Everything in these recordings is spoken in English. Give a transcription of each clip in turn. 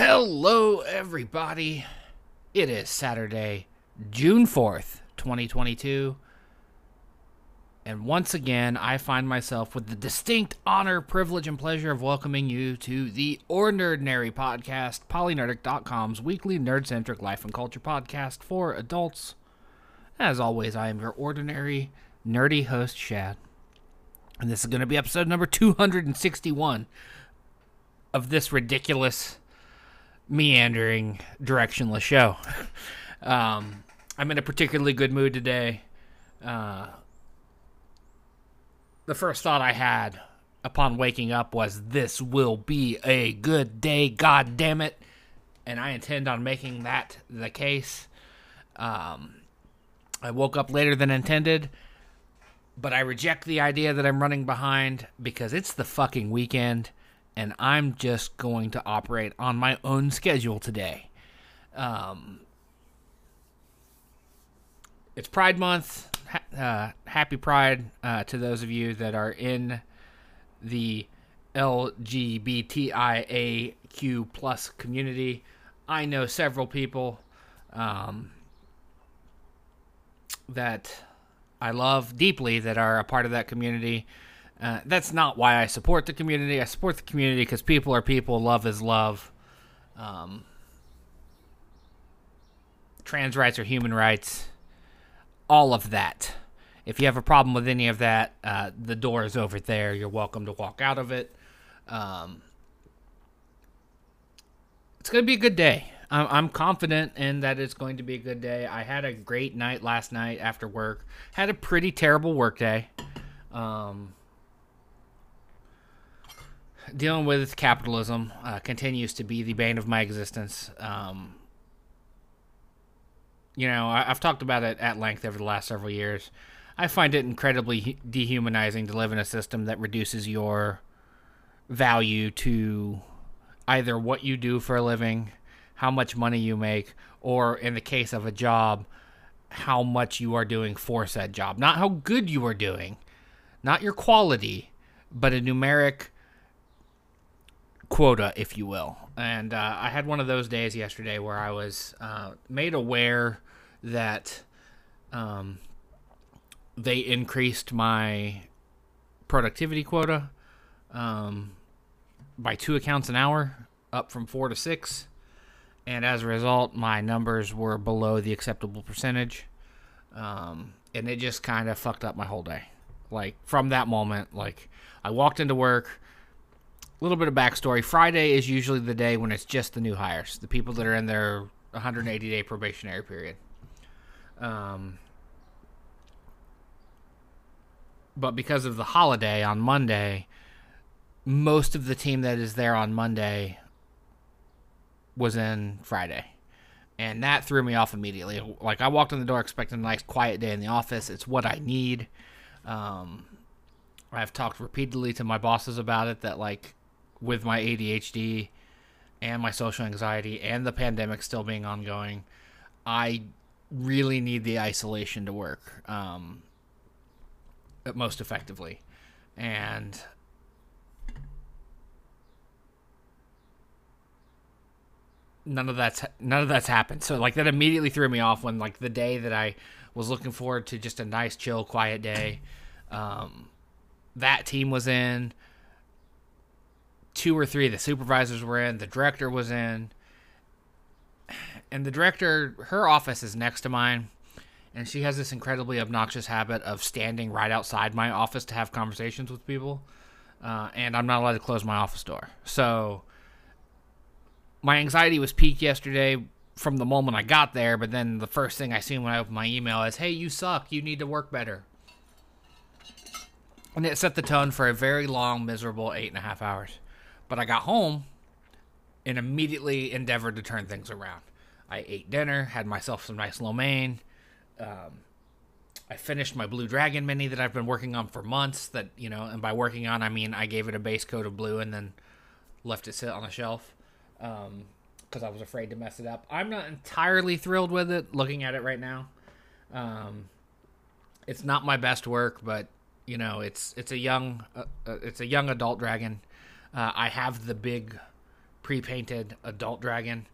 Hello, everybody. It is Saturday, June 4th, 2022. And once again, I find myself with the distinct honor, privilege, and pleasure of welcoming you to the OrNERDnary Podcast, Polynerdic.com's weekly nerd centric life and culture podcast for adults. As always, I am your ordinary, nerdy host, Shad. And this is going to be episode number 261 of this ridiculous, meandering, directionless show. Um, I'm in a particularly good mood today. Uh, the first thought I had upon waking up was, This will be a good day, god damn it. And I intend on making that the case. Um, I woke up later than intended, but I reject the idea that I'm running behind because it's the fucking weekend and I'm just going to operate on my own schedule today. Um, it's Pride Month. Ha- uh, happy Pride uh, to those of you that are in the LGBTIAQ plus community. I know several people um, that I love deeply that are a part of that community. Uh, that's not why I support the community. I support the community because people are people, love is love. Um, trans rights are human rights. All of that. If you have a problem with any of that, uh, the door is over there. You're welcome to walk out of it. Um, it's going to be a good day. I'm, confident in that it's going to be a good day. I had a great night last night after work. Had a pretty terrible work day. Um, dealing with capitalism uh, continues to be the bane of my existence. Um, you know, I, have talked about it at length over the last several years. I find it incredibly dehumanizing to live in a system that reduces your value to either what you do for a living, how much money you make, or in the case of a job, how much you are doing for said job. Not how good you are doing, not your quality, but a numeric quota, if you will. And uh, I had one of those days yesterday where I was uh, made aware that um, they increased my productivity quota um, by two accounts an hour, up from four to six. And as a result, my numbers were below the acceptable percentage. Um, and it just kind of fucked up my whole day. Like, from that moment, like, I walked into work little bit of backstory. Friday is usually the day when it's just the new hires, the people that are in their 180 day probationary period. Um, but because of the holiday on Monday, most of the team that is there on Monday was in Friday. And that threw me off immediately. Like, I walked in the door expecting a nice, quiet day in the office. It's what I need. Um, I've talked repeatedly to my bosses about it that, like, with my ADHD and my social anxiety and the pandemic still being ongoing, I really need the isolation to work um, most effectively. And none of that's none of that's happened. So like that immediately threw me off when like the day that I was looking forward to just a nice chill quiet day um, that team was in two or three of the supervisors were in, the director was in. And the director, her office is next to mine, and she has this incredibly obnoxious habit of standing right outside my office to have conversations with people. Uh, and I'm not allowed to close my office door. So my anxiety was peaked yesterday from the moment I got there, but then the first thing I see when I open my email is, hey, you suck. You need to work better. And it set the tone for a very long, miserable eight and a half hours. But I got home and immediately endeavored to turn things around. I ate dinner, had myself some nice lo mein. Um, I finished my Blue Dragon mini that I've been working on for months. That you know, and by working on, I mean I gave it a base coat of blue and then left it sit on a shelf because um, I was afraid to mess it up. I'm not entirely thrilled with it. Looking at it right now, um, it's not my best work, but you know, it's it's a young uh, uh, it's a young adult dragon. Uh, I have the big pre-painted adult dragon,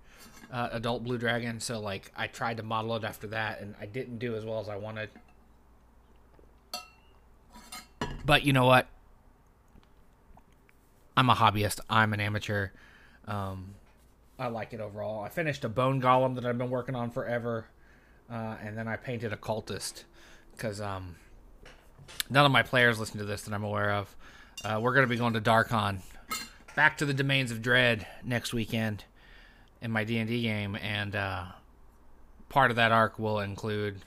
uh, adult blue dragon. So like I tried to model it after that, and I didn't do as well as I wanted. But you know what? I'm a hobbyist. I'm an amateur. Um, I like it overall. I finished a bone golem that I've been working on forever, uh, and then I painted a cultist because um, none of my players listen to this that I'm aware of. Uh, we're going to be going to Darkon, back to the domains of dread next weekend in my D and D game, and uh, part of that arc will include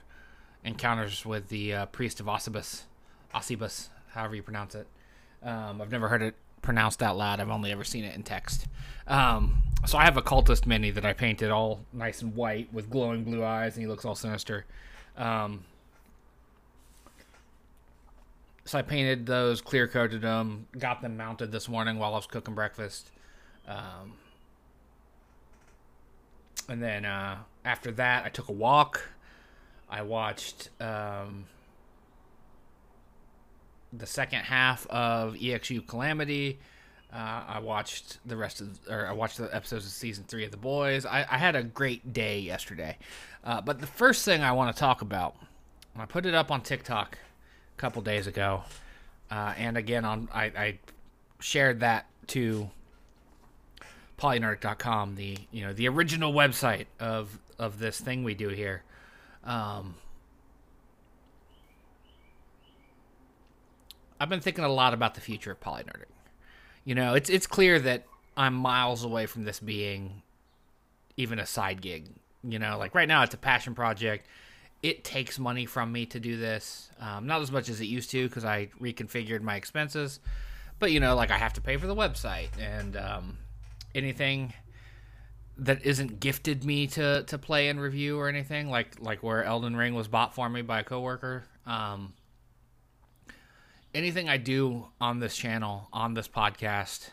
encounters with the uh, priest of Osybus, Osybus, however you pronounce it. Um, I've never heard it pronounced out loud. I've only ever seen it in text. Um, so I have a cultist mini that I painted all nice and white with glowing blue eyes, and he looks all sinister. Um, so I painted those, clear coated them, got them mounted this morning while I was cooking breakfast. Um, and then uh, after that, I took a walk. I watched um, the second half of EXU Calamity. Uh, I watched the rest of, or I watched the episodes of season three of The Boys. I, I had a great day yesterday. Uh, but the first thing I want to talk about, I put it up on TikTok couple days ago, uh, and again on I, I shared that to polynerdic.com, the you know the original website of of this thing we do here. Um, I've been thinking a lot about the future of polynerdic. You know, it's it's clear that I'm miles away from this being even a side gig. You know, like right now it's a passion project. It takes money from me to do this, um, not as much as it used to because I reconfigured my expenses. But you know, like I have to pay for the website and um, anything that isn't gifted me to to play and review or anything like like where Elden Ring was bought for me by a coworker. Um, anything I do on this channel, on this podcast,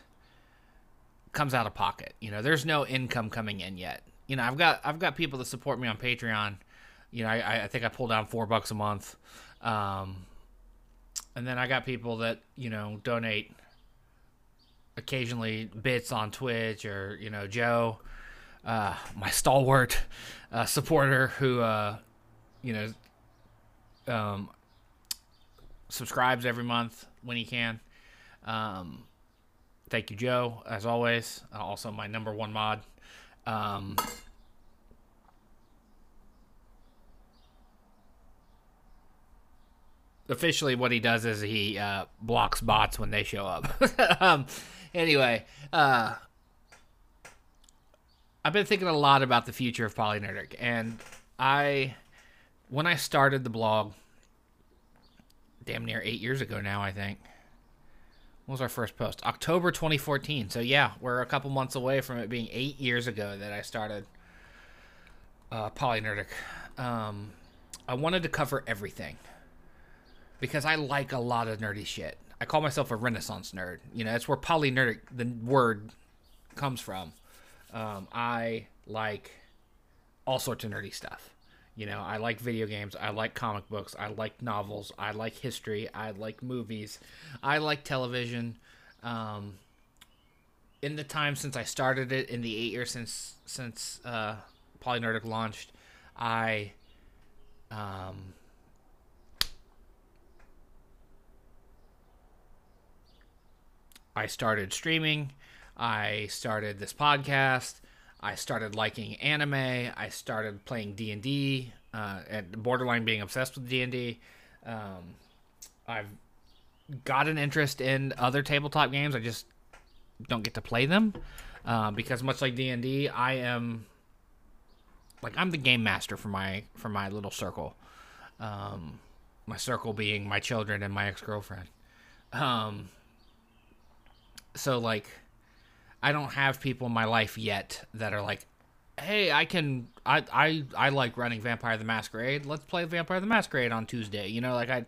comes out of pocket. You know, there's no income coming in yet. You know, I've got I've got people that support me on Patreon. You know, I, I think I pull down four bucks a month, um, and then I got people that you know donate occasionally bits on Twitch or you know Joe, uh, my stalwart uh, supporter who uh, you know um, subscribes every month when he can. Um, thank you, Joe, as always. Uh, also, my number one mod. Um, officially, what he does is he uh, blocks bots when they show up. um, anyway, uh, I've been thinking a lot about the future of Polynerdic, and I, when I started the blog damn near eight years ago now, I think. What was our first post? October 2014. So yeah, we're a couple months away from it being eight years ago that I started uh, Polynerdic. Um, I wanted to cover everything because I like a lot of nerdy shit. I call myself a Renaissance nerd. You know, that's where polynerdic the word comes from. Um, I like all sorts of nerdy stuff. You know, I like video games. I like comic books. I like novels. I like history. I like movies. I like television. Um, in the time since I started it, in the eight years since since uh, Polynerdic launched, I um, I started streaming. I started this podcast. I started liking anime. I started playing D and D, uh, and borderline being obsessed with D and D. Um, I've got an interest in other tabletop games. I just don't get to play them uh, because much like D and D, I am like I'm the game master for my for my little circle. Um, my circle being my children and my ex girlfriend. Um, so like I don't have people in my life yet that are like, hey, I can I I I like running Vampire the Masquerade. Let's play Vampire the Masquerade on Tuesday. You know, like I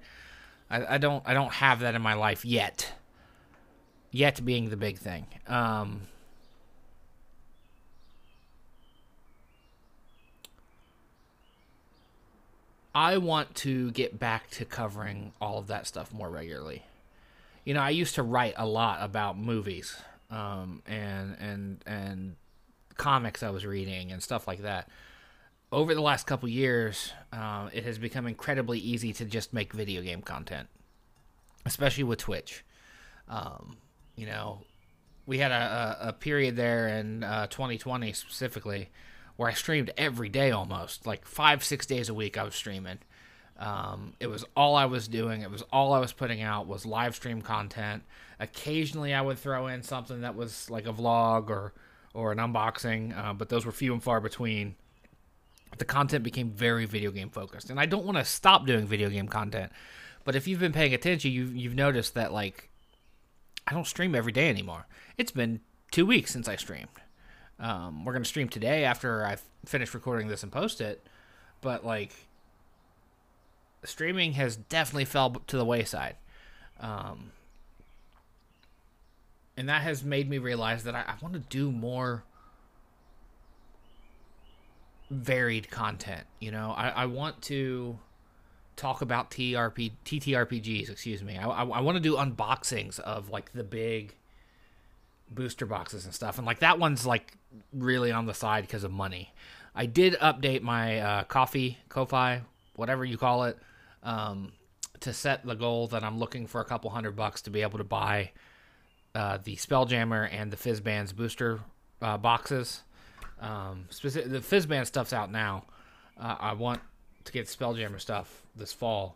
I, I don't I don't have that in my life yet. Yet being the big thing. Um I want to get back to covering all of that stuff more regularly. You know, I used to write a lot about movies um, and and and comics I was reading and stuff like that. Over the last couple years, uh, it has become incredibly easy to just make video game content, especially with Twitch. Um, you know, we had a, a, period there in uh, 2020 specifically where I streamed every day almost, like five, six days a week. I was streaming. Um, it was all I was doing. It was all I was putting out was live stream content. Occasionally, I would throw in something that was like a vlog or or an unboxing, uh, but those were few and far between. The content became very video game focused, and I don't want to stop doing video game content. But if you've been paying attention, you've you've noticed that like I don't stream every day anymore. It's been two weeks since I streamed. Um, we're gonna stream today after I finish recording this and post it, but like streaming has definitely fell to the wayside. Um, and that has made me realize that I, I want to do more varied content. You know, I, I want to talk about TRP TTRPGs. Excuse me. I, I, I want to do unboxings of like the big booster boxes and stuff, and like that one's like really on the side because of money. I did update my uh, coffee, Ko-fi, whatever you call it, um, to set the goal that I'm looking for a couple hundred bucks to be able to buy uh, the Spelljammer and the Fizban's booster uh, boxes. Um, specific, the Fizban stuff's out now. Uh, I want to get Spelljammer stuff this fall.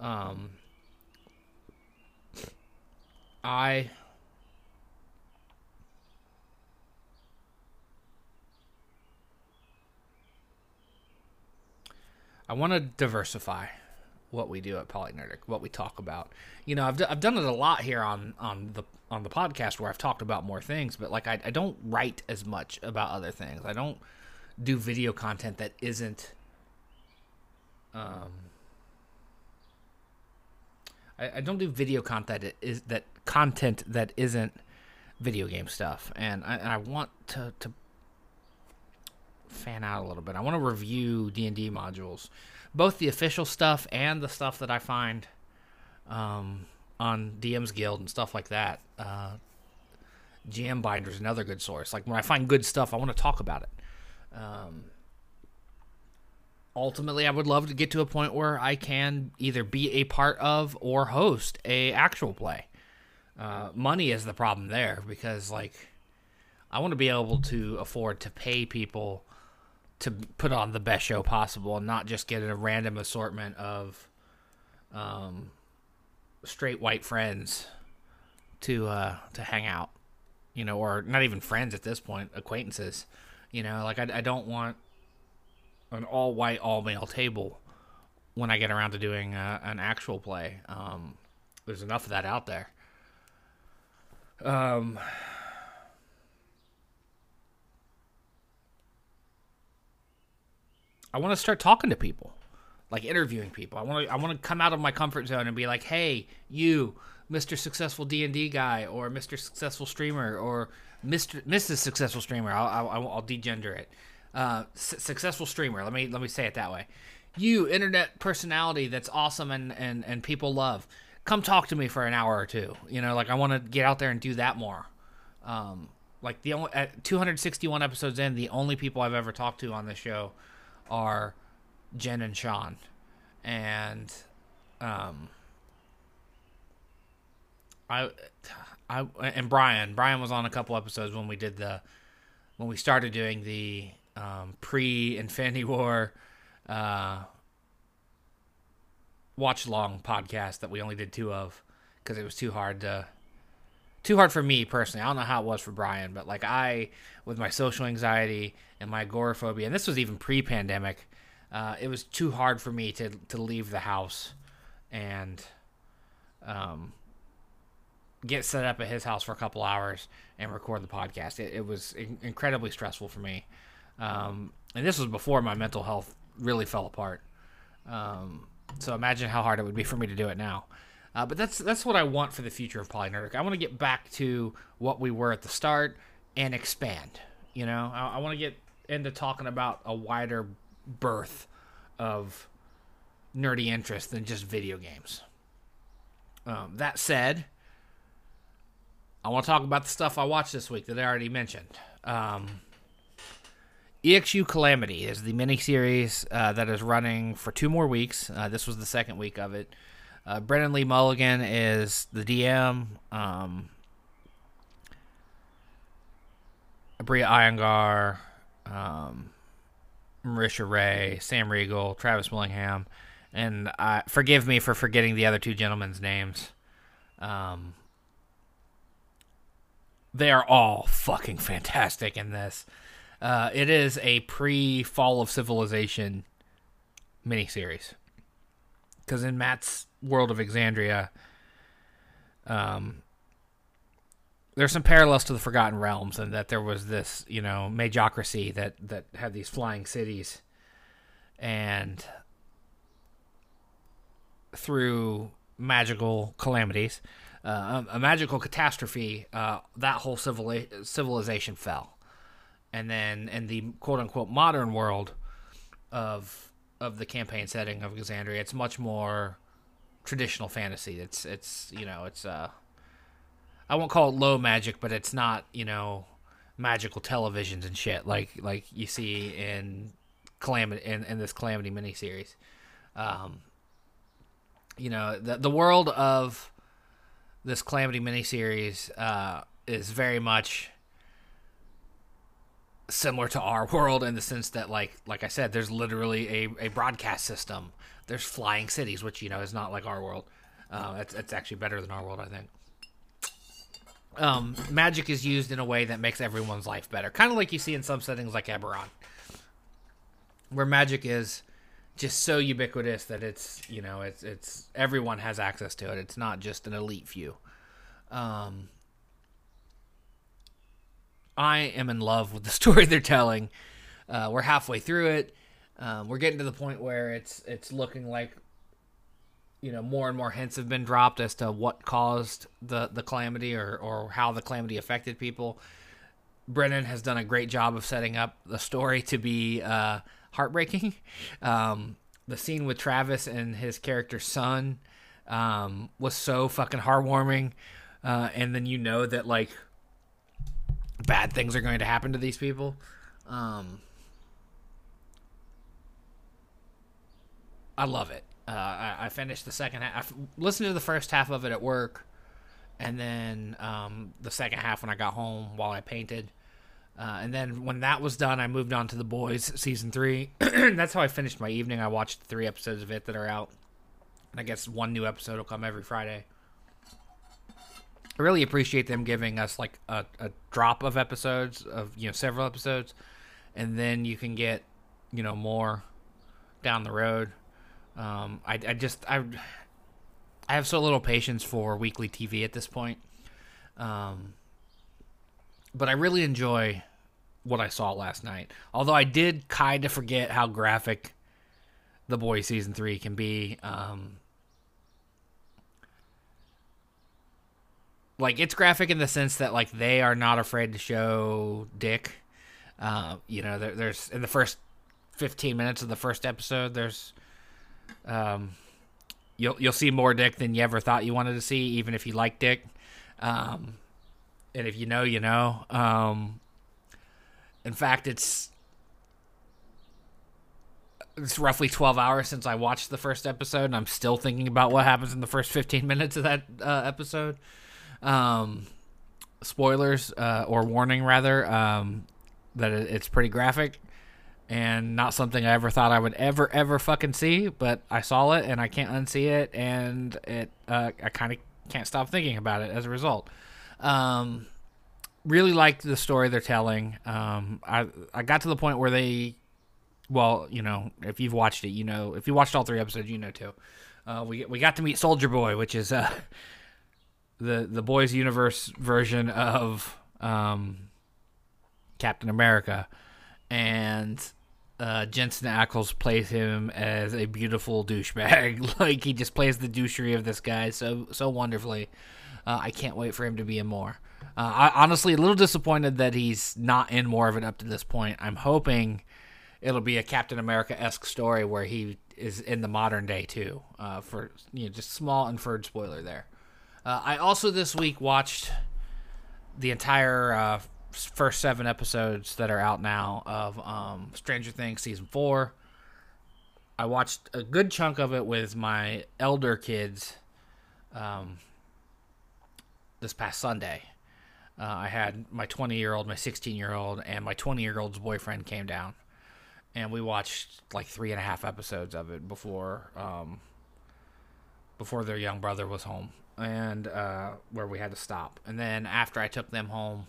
Um, I I want to diversify what we do at Polynerdic, what we talk about. You know, I've, d- I've done it a lot here on on the on the podcast where I've talked about more things, but like I, I don't write as much about other things. I don't do video content that isn't um I, I don't do video content that is that content that isn't video game stuff, and I, and I want to to fan out a little bit. I want to review D and D modules, both the official stuff and the stuff that I find um, on DM's Guild and stuff like that. Uh, GM Binder is another good source. Like when I find good stuff, I want to talk about it. Um, ultimately, I would love to get to a point where I can either be a part of or host a actual play. Uh, money is the problem there because like I want to be able to afford to pay people to put on the best show possible and not just get a random assortment of um, straight white friends to uh, to hang out, you know, or not even friends at this point, acquaintances. You know, like I, I don't want an all white, all male table when I get around to doing uh, an actual play. Um, there's enough of that out there. Um, I want to start talking to people, like interviewing people. I want to I want to come out of my comfort zone and be like, "Hey, you, Mr. Successful D&D guy or Mr. Successful Streamer or Mr. Mrs. Successful Streamer. I'll I'll, I'll degender it. Uh, successful streamer. Let me let me say it that way. You, internet personality that's awesome and and and people love. Come talk to me for an hour or two. You know, like I want to get out there and do that more. Um, like the only at 261 episodes in, the only people I've ever talked to on this show are Jen and Sean, and um, I, I and Brian. Brian was on a couple episodes when we did the when we started doing the um, pre Infinity War uh, watch long podcast that we only did two of because it was too hard to too hard for me personally. I don't know how it was for Brian, but like I, with my social anxiety and my agoraphobia, and this was even pre-pandemic, uh, it was too hard for me to to leave the house and um, get set up at his house for a couple hours and record the podcast. It, it was in- incredibly stressful for me, um, and this was before my mental health really fell apart. Um, so imagine how hard it would be for me to do it now. Uh, but that's that's what I want for the future of Polynerdic. I want to get back to what we were at the start and expand. You know, I, I want to get into talking about a wider berth of nerdy interest than just video games. Um, that said, I want to talk about the stuff I watched this week that I already mentioned. Um, EXU Calamity is the miniseries uh, that is running for two more weeks. Uh, this was the second week of it. Uh, Brennan Lee Mulligan is the DM. Um, Aabria Iyengar, um, Marisha Ray, Sam Riegel, Travis Willingham, and uh, forgive me for forgetting the other two gentlemen's names. Um, they are all fucking fantastic in this. Uh, it is a pre Fall of Civilization miniseries. Because in Matt's World of Exandria, um, there's some parallels to the Forgotten Realms, and that there was this, you know, magocracy that that had these flying cities, and through magical calamities, uh, a, a, magical catastrophe, uh, that whole civili- civilization fell, and then in the quote unquote modern world of of the campaign setting of Exandria, it's much more traditional fantasy. It's it's you know it's uh I won't call it low magic, but it's not you know magical televisions and shit like like you see in calamity in, in this calamity miniseries. Um, you know the the world of this calamity miniseries uh, is very much similar to our world in the sense that like like I said, there's literally a, a broadcast system. There's flying cities, which you know is not like our world. Uh, it's, it's actually better than our world, I think. Um, magic is used in a way that makes everyone's life better, kind of like you see in some settings like Eberron, where magic is just so ubiquitous that it's you know it's it's everyone has access to it. It's not just an elite few. Um, I am in love with the story they're telling. Uh, we're halfway through it. Um, we're getting to the point where it's it's looking like you know more and more hints have been dropped as to what caused the the calamity or or how the calamity affected people. Brennan has done a great job of setting up the story to be uh, heartbreaking. Um, the scene with Travis and his character's son um, was so fucking heartwarming, uh, and then you know that like bad things are going to happen to these people. Um, I love it. Uh, I, I, finished the second half. I listened to the first half of it at work, and then um, the second half when I got home while I painted. Uh, and then when that was done, I moved on to The Boys season three. That's how I finished my evening. I watched three episodes of it that are out. And I guess one new episode will come every Friday. I really appreciate them giving us like a, a drop of episodes of you know several episodes, and then you can get you know more down the road. Um, I, I just I I have so little patience for weekly TV at this point. Um, but I really enjoy what I saw last night. Although I did kind of forget how graphic the boy season three can be. Um, like it's graphic in the sense that like they are not afraid to show dick. Uh, you know, there, there's in the first 15 minutes of the first episode, there's um, you'll you'll see more dick than you ever thought you wanted to see, even if you like dick. Um, and if you know, you know. Um, in fact, it's it's roughly 12 hours since I watched the first episode, and I'm still thinking about what happens in the first 15 minutes of that uh, episode. Um, spoilers uh, or warning rather um, that it's pretty graphic and not something I ever thought I would ever ever fucking see, but I saw it and I can't unsee it, and it uh, I kind of can't stop thinking about it as a result. Um, really liked the story they're telling. Um, I I got to the point where they, well, you know, if you've watched it, you know, if you watched all three episodes, you know too. Uh, we we got to meet Soldier Boy, which is uh, the the boys universe version of um, Captain America, and uh, Jensen Ackles plays him as a beautiful douchebag. like he just plays the douchery of this guy so so wonderfully. Uh, I can't wait for him to be in more. Uh, I honestly a little disappointed that he's not in more of it up to this point. I'm hoping it'll be a Captain America esque story where he is in the modern day too. Uh, for you know, just small inferred spoiler there. Uh, I also this week watched the entire uh, first seven episodes that are out now of um, Stranger Things season four. I watched a good chunk of it with my elder kids um, this past Sunday. Uh, I had my 20 year old, my 16 year old, and my 20 year old's boyfriend came down, and we watched like three and a half episodes of it before um, before their young brother was home, and uh, where we had to stop. And then after I took them home,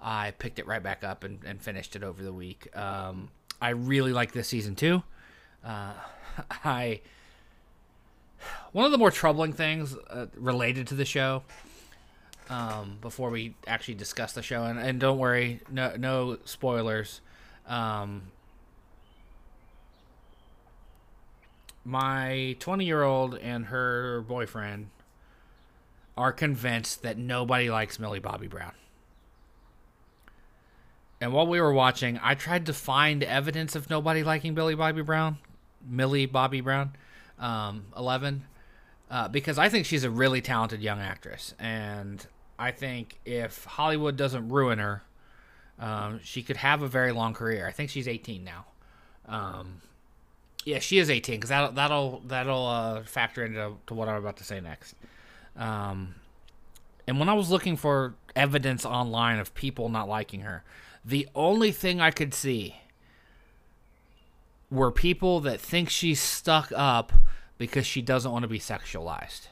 I picked it right back up and, and finished it over the week. Um, I really like this season too. Uh, I one of the more troubling things uh, related to the show um, before we actually discuss the show. And, and don't worry, no no spoilers. Um, my 20 year old and her boyfriend are convinced that nobody likes Millie Bobby Brown. And while we were watching, I tried to find evidence of nobody liking Billy Bobby Brown, Millie Bobby Brown, um, 11, uh, because I think she's a really talented young actress. And I think if Hollywood doesn't ruin her, um, she could have a very long career. I think she's 18 now. Um, yeah, she is 18 because that'll that'll that'll uh, factor into to what I'm about to say next. Um, and when I was looking for evidence online of people not liking her, the only thing I could see were people that think she's stuck up because she doesn't want to be sexualized.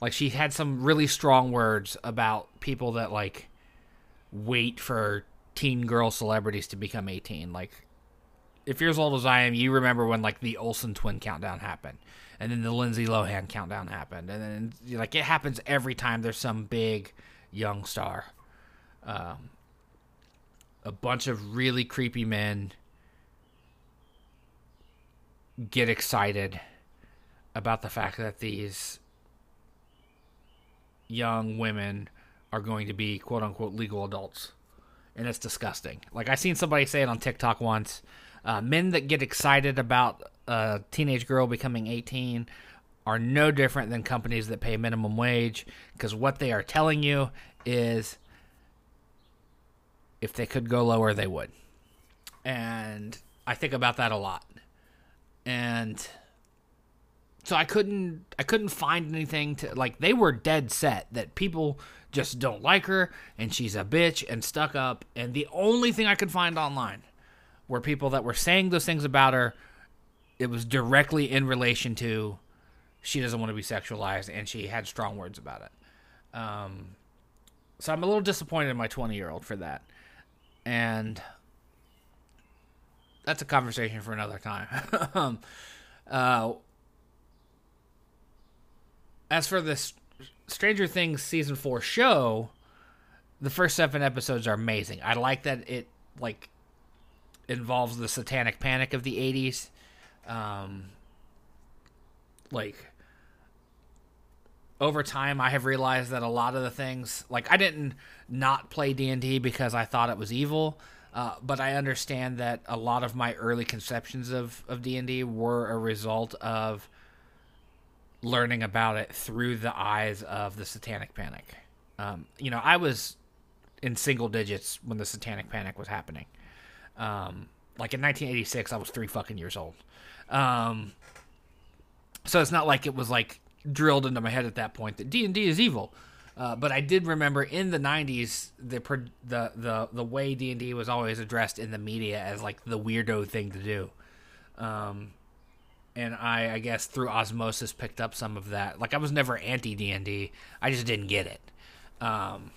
Like she had some really strong words about people that like wait for teen girl celebrities to become 18. Like if you're as old as I am, you remember when like the Olsen twin countdown happened and then the Lindsay Lohan countdown happened and then like it happens every time there's some big young star. Um, a bunch of really creepy men get excited about the fact that these young women are going to be quote unquote legal adults. And it's disgusting. Like I seen somebody say it on TikTok once. Uh, men that get excited about a teenage girl becoming 18 are no different than companies that pay minimum wage because what they are telling you is if they could go lower, they would. And I think about that a lot. And so I couldn't I couldn't find anything to like they were dead set that people just don't like her and she's a bitch and stuck up and the only thing I could find online were people that were saying those things about her it was directly in relation to she doesn't want to be sexualized and she had strong words about it. Um, so I'm a little disappointed in my 20 year old for that. And that's a conversation for another time. um, uh, as for this Stranger Things season four show, the first seven episodes are amazing. I like that it like involves the satanic panic of the '80s, um, like over time i have realized that a lot of the things like i didn't not play d&d because i thought it was evil uh, but i understand that a lot of my early conceptions of, of d&d were a result of learning about it through the eyes of the satanic panic. Um, you know i was in single digits when the satanic panic was happening um, like in 1986 i was three fucking years old um, so it's not like it was like drilled into my head at that point that D and D is evil. Uh, but I did remember in the '90s the the the the way D and D was always addressed in the media as like the weirdo thing to do, um, and I I guess through osmosis picked up some of that. Like I was never anti D and D, I just didn't get it. Um,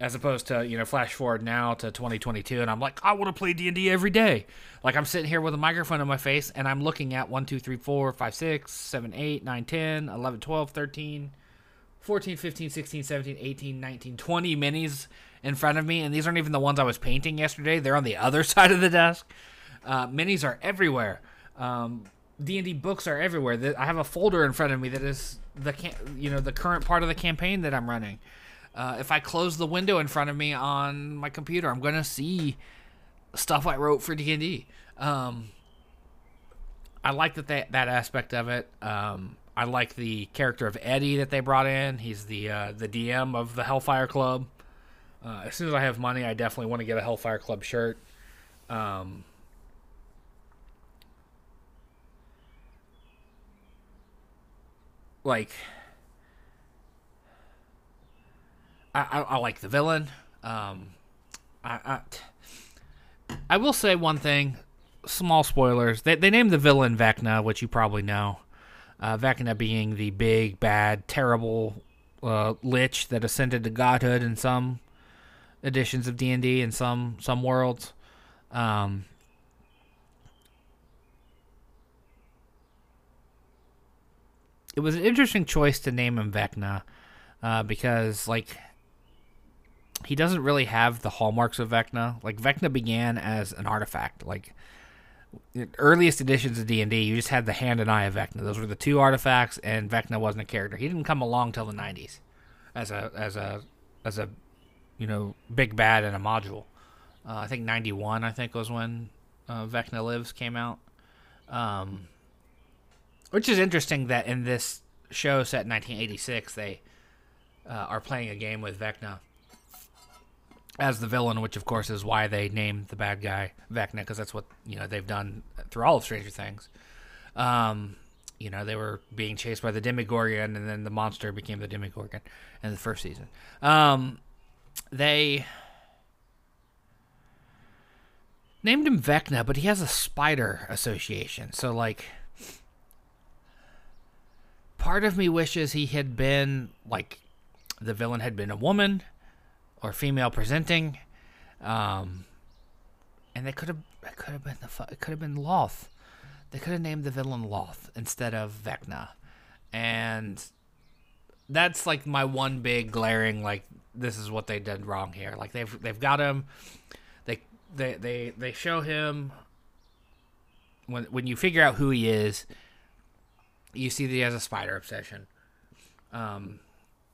as opposed to you know flash forward now to 2022 and i'm like i want to play d&d every day. Like i'm sitting here with a microphone in my face and i'm looking at 1 2 3 4 5 6 7 8 9 10 11 12 13 14 15 16 17 18 19 20 minis in front of me and these aren't even the ones i was painting yesterday. They're on the other side of the desk. Uh, minis are everywhere. Um, d&d books are everywhere. I have a folder in front of me that is the you know the current part of the campaign that i'm running uh, if I close the window in front of me on my computer, I'm gonna see stuff I wrote for D and D. Um, I like that, that that aspect of it. Um, I like the character of Eddie that they brought in. He's the uh, the DM of the Hellfire Club. Uh, as soon as I have money, I definitely want to get a Hellfire Club shirt. Um, like, I, I, I like the villain. Um, I, I I will say one thing. Small spoilers. They they named the villain Vecna, which you probably know. Uh, Vecna being the big, bad, terrible uh, lich that ascended to godhood in some editions of D and D in some some worlds. Um, it was an interesting choice to name him Vecna uh, because, like, he doesn't really have the hallmarks of Vecna. Like, Vecna began as an artifact. Like, earliest editions of D&D, you just had the hand and eye of Vecna. Those were the two artifacts, and Vecna wasn't a character. He didn't come along till the 90s as a as a as a you know big bad in a module. Uh, I think 91 I think was when uh, Vecna Lives came out. Um, which is interesting that in this show set in 1986 they uh, are playing a game with Vecna as the villain, which of course is why they named the bad guy Vecna, because that's what you know they've done through all of Stranger Things. Um, you know, they were being chased by the Demogorgon, and then the monster became the Demogorgon in the first season. Um, they named him Vecna, but he has a spider association. So, like, part of me wishes he had been like the villain had been a woman or female presenting, um, and they could have it could have been the it could have been Lolth. They could have named the villain Lolth instead of Vecna, and that's like my one big glaring like this is what they did wrong here. Like they've they've got him, they they they they show him when when you figure out who he is, you see that he has a spider obsession. Um,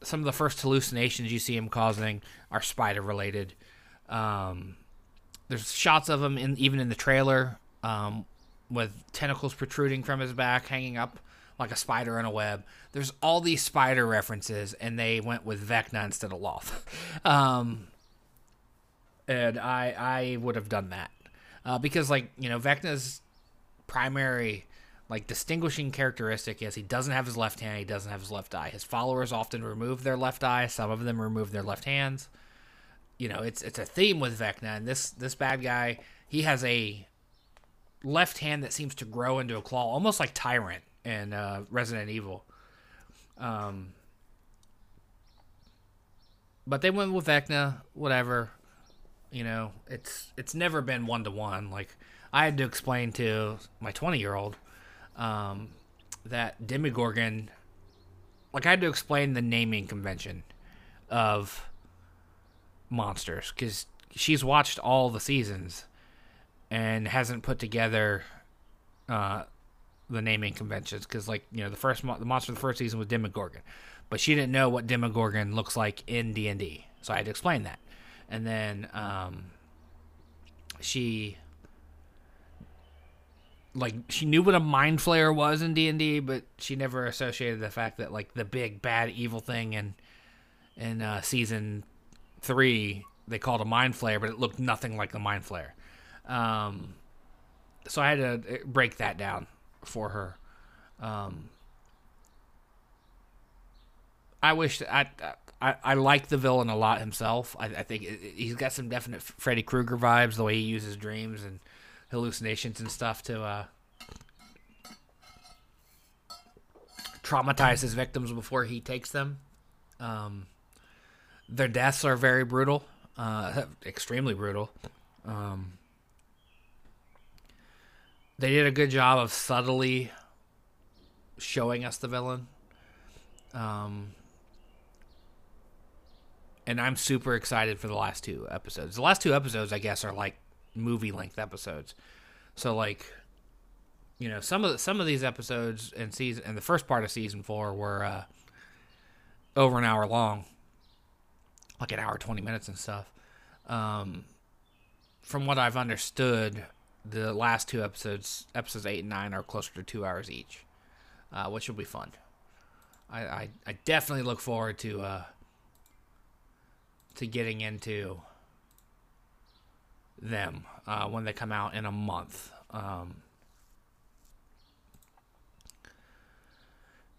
some of the first hallucinations you see him causing are spider related. Um, there's shots of him in even in the trailer um, with tentacles protruding from his back, hanging up like a spider in a web. There's all these spider references, and they went with Vecna instead of Lolth. um, and I I would have done that uh, because like you know Vecna's primary like distinguishing characteristic is he doesn't have his left hand, he doesn't have his left eye. His followers often remove their left eye, some of them remove their left hands. You know, it's it's a theme with Vecna, and this this bad guy, he has a left hand that seems to grow into a claw, almost like Tyrant in uh, Resident Evil. Um, but they went with Vecna, whatever. You know, it's it's never been one to one. Like I had to explain to my twenty year old um, that Demogorgon, like I had to explain the naming convention of monsters because she's watched all the seasons and hasn't put together uh, the naming conventions because, like, you know, the first mo- the monster of the first season was Demogorgon, but she didn't know what Demogorgon looks like in D and D, so I had to explain that, and then um, she like she knew what a mind flayer was in D&D but she never associated the fact that like the big bad evil thing in in uh, season 3 they called a mind flayer but it looked nothing like the mind flayer. Um, so I had to uh, break that down for her. Um, I wish I, I I like the villain a lot himself. I, I think he's got some definite Freddy Krueger vibes the way he uses dreams and hallucinations and stuff to uh, traumatize his victims before he takes them. Um, their deaths are very brutal, uh, extremely brutal. Um, they did a good job of subtly showing us the villain. Um, and I'm super excited for the last two episodes. The last two episodes, I guess, are like movie length episodes. So like you know, some of the, some of these episodes in season and the first part of season 4 were uh, over an hour long. Like an hour 20 minutes and stuff. Um, from what I've understood, the last two episodes, episodes 8 and 9 are closer to 2 hours each. Uh, which will be fun. I, I, I definitely look forward to uh, to getting into them uh, when they come out in a month. Um,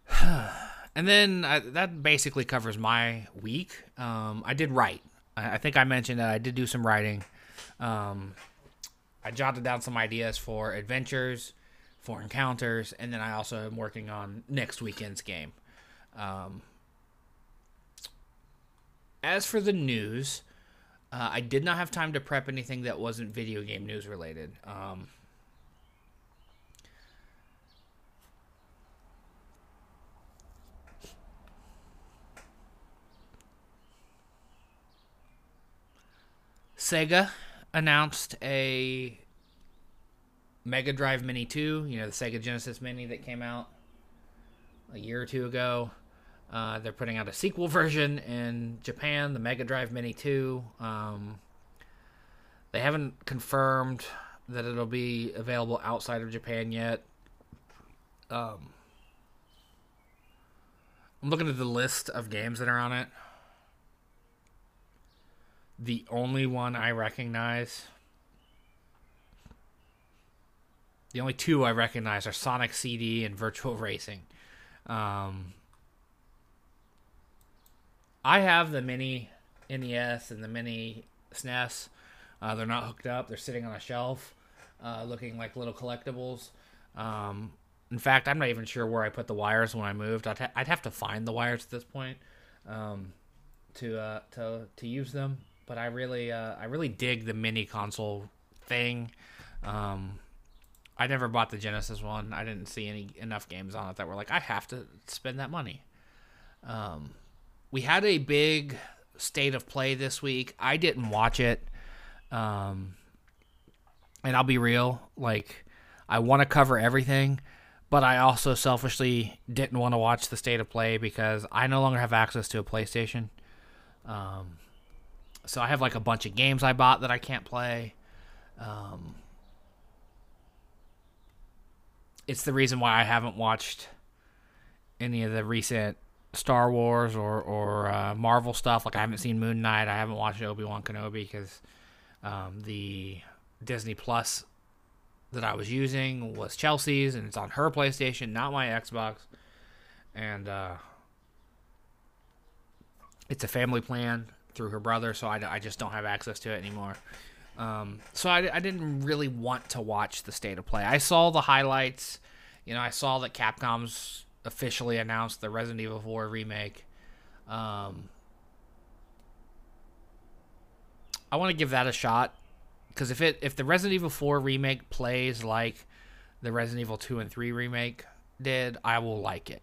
and then I, that basically covers my week. Um, I did write. I, I, think I mentioned that I did do some writing. Um, I jotted down some ideas for adventures, for encounters, and then I also am working on next weekend's game. Um, as for the news, uh, I did not have time to prep anything that wasn't video game news related. Um, Sega announced a Mega Drive Mini 2, you know, the Sega Genesis Mini that came out a year or two ago. Uh, they're putting out a sequel version in Japan, the Mega Drive Mini 2. Um, they haven't confirmed that it'll be available outside of Japan yet. Um, I'm looking at the list of games that are on it. The only one I recognize, the only two I recognize are Sonic CD and Virtua Racing. Um, I have the mini NES and the mini SNES. Uh, they're not hooked up. They're sitting on a shelf, uh, looking like little collectibles. Um, in fact, I'm not even sure where I put the wires when I moved. I'd, ha- I'd have to find the wires at this point um, to uh, to to use them. But I really uh, I really dig the mini console thing. Um, I never bought the Genesis one. I didn't see any enough games on it that were like I have to spend that money. Um, we had a big state of play this week. I didn't watch it. Um, and I'll be real, like I want to cover everything, but I also selfishly didn't want to watch the state of play because I no longer have access to a PlayStation. Um, so I have like a bunch of games I bought that I can't play. Um, it's the reason why I haven't watched any of the recent Star Wars or or uh, Marvel stuff. Like I haven't seen Moon Knight. I haven't watched Obi Wan Kenobi because um, the Disney Plus that I was using was Chelsea's, and it's on her PlayStation, not my Xbox. And uh, it's a family plan through her brother, so I, I just don't have access to it anymore. Um, so I, I didn't really want to watch the state of play. I saw the highlights. You know, I saw that Capcom's officially announced the Resident Evil 4 remake. Um, I want to give that a shot because if it if the Resident Evil 4 remake plays like the Resident Evil 2 and 3 remake did, I will like it.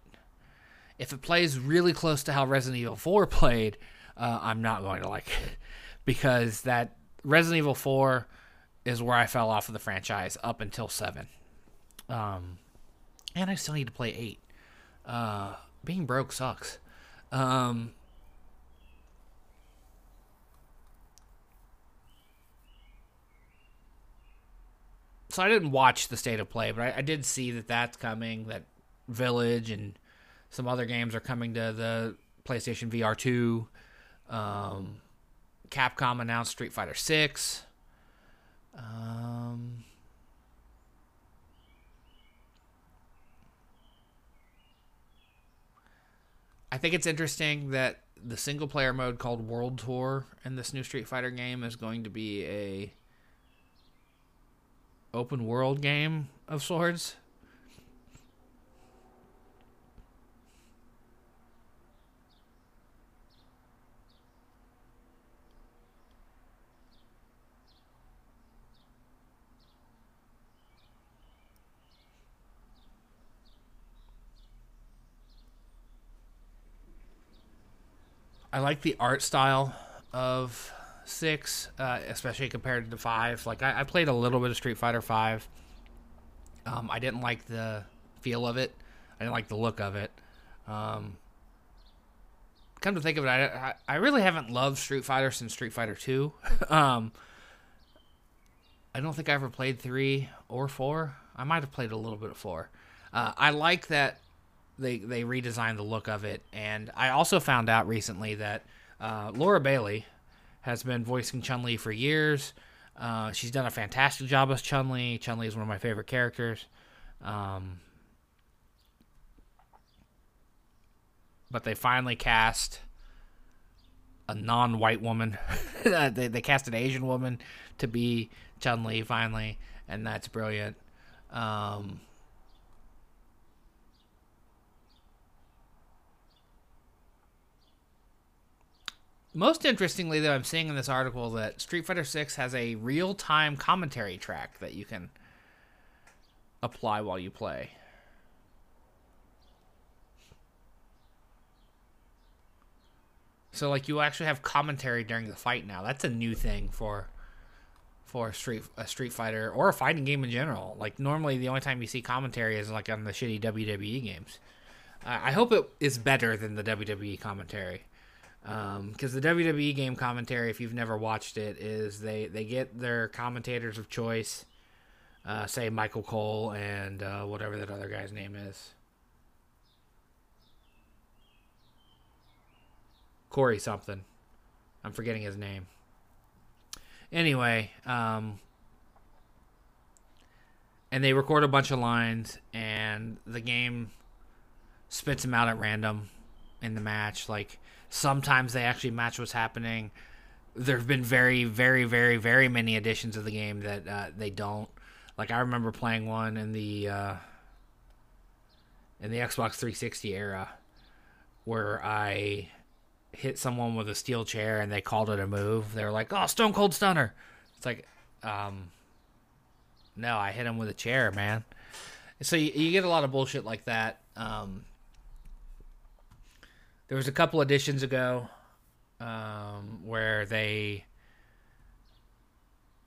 If it plays really close to how Resident Evil 4 played, uh, I'm not going to like it because that Resident Evil 4 is where I fell off of the franchise up until 7. Um, and I still need to play 8. Uh, being broke sucks. Um, so I didn't watch the state of play, but I, I, did see that that's coming. That Village and some other games are coming to the PlayStation VR two. Um, Capcom announced Street Fighter six. Um, I think it's interesting that the single player mode called World Tour in this new Street Fighter game is going to be a open world game of sorts. I like the art style of six, uh, especially compared to five. Like I, I, played a little bit of Street Fighter Five. Um, I didn't like the feel of it. I didn't like the look of it. Um, come to think of it, I, I really haven't loved Street Fighter since Street Fighter Two. um, I don't think I ever played three or four. I might have played a little bit of four. Uh, I like that they they redesigned the look of it, and I also found out recently that uh, Laura Bailey, has been voicing Chun Li for years. Uh, she's done a fantastic job as Chun Li. Chun Li is one of my favorite characters. Um, but they finally cast a non-white woman. they they cast an Asian woman to be Chun Li finally, and that's brilliant. Um, most interestingly, though, I'm seeing in this article that Street Fighter Six has a real-time commentary track that you can apply while you play. So like you actually have commentary during the fight now. That's a new thing for for a street a Street Fighter or a fighting game in general. Like normally the only time you see commentary is like on the shitty WWE games. Uh, I hope it is better than the WWE commentary. Because um, the WWE game commentary, if you've never watched it, is they, they get their commentators of choice, uh, say Michael Cole and uh, whatever that other guy's name is. Corey something. I'm forgetting his name. Anyway, um, and they record a bunch of lines, and the game spits them out at random in the match. Like sometimes they actually match what's happening. There have been very, very, very, very many editions of the game that uh, they don't. Like I remember playing one in the uh, in the Xbox 360 era, where I hit someone with a steel chair and they called it a move. They were like, "Oh, Stone Cold Stunner." It's like, um, no, I hit him with a chair, man. So you, you get a lot of bullshit like that. Um, there was a couple editions ago um, where they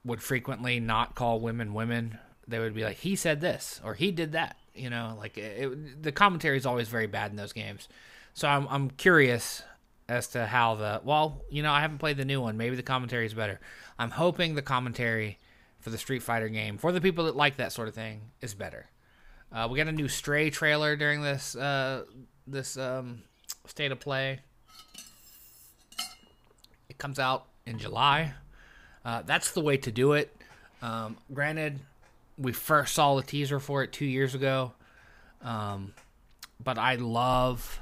would frequently not call women women. They would be like, "He said this" or "He did that." You know, like it, it, the commentary is always very bad in those games. So I'm I'm curious as to how the well, you know, I haven't played the new one. Maybe the commentary is better. I'm hoping the commentary for the Street Fighter game for the people that like that sort of thing is better. Uh, we got a new Stray trailer during this uh, this um, state of play. It comes out in July. Uh, that's the way to do it. Um, granted, we first saw the teaser for it two years ago, um, but I love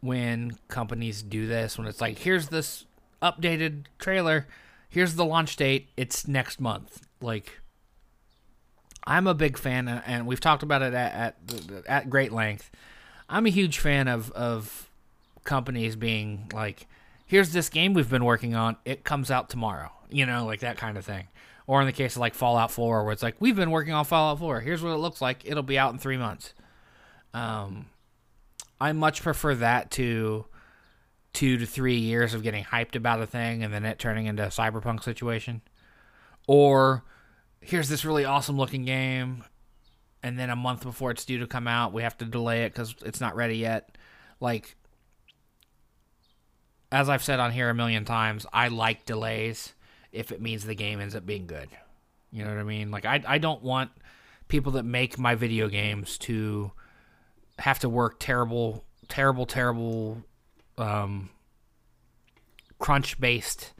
when companies do this when it's like here's this updated trailer here's the launch date it's next month like i'm a big fan and we've talked about it at at, at great length i'm a huge fan of of companies being like here's this game we've been working on. It comes out tomorrow you know like that kind of thing. Or in the case of like fallout 4 where it's like we've been working on fallout 4 here's what it looks like. It'll be out in three months. Um I much prefer that to two to three years of getting hyped about a thing and then it turning into a cyberpunk situation. Or here's this really awesome looking game, and then a month before it's due to come out, we have to delay it because it's not ready yet. Like, as I've said on here a million times, I like delays if it means the game ends up being good. You know what I mean? Like, I, I don't want people that make my video games to have to work terrible, terrible, terrible, um, crunch based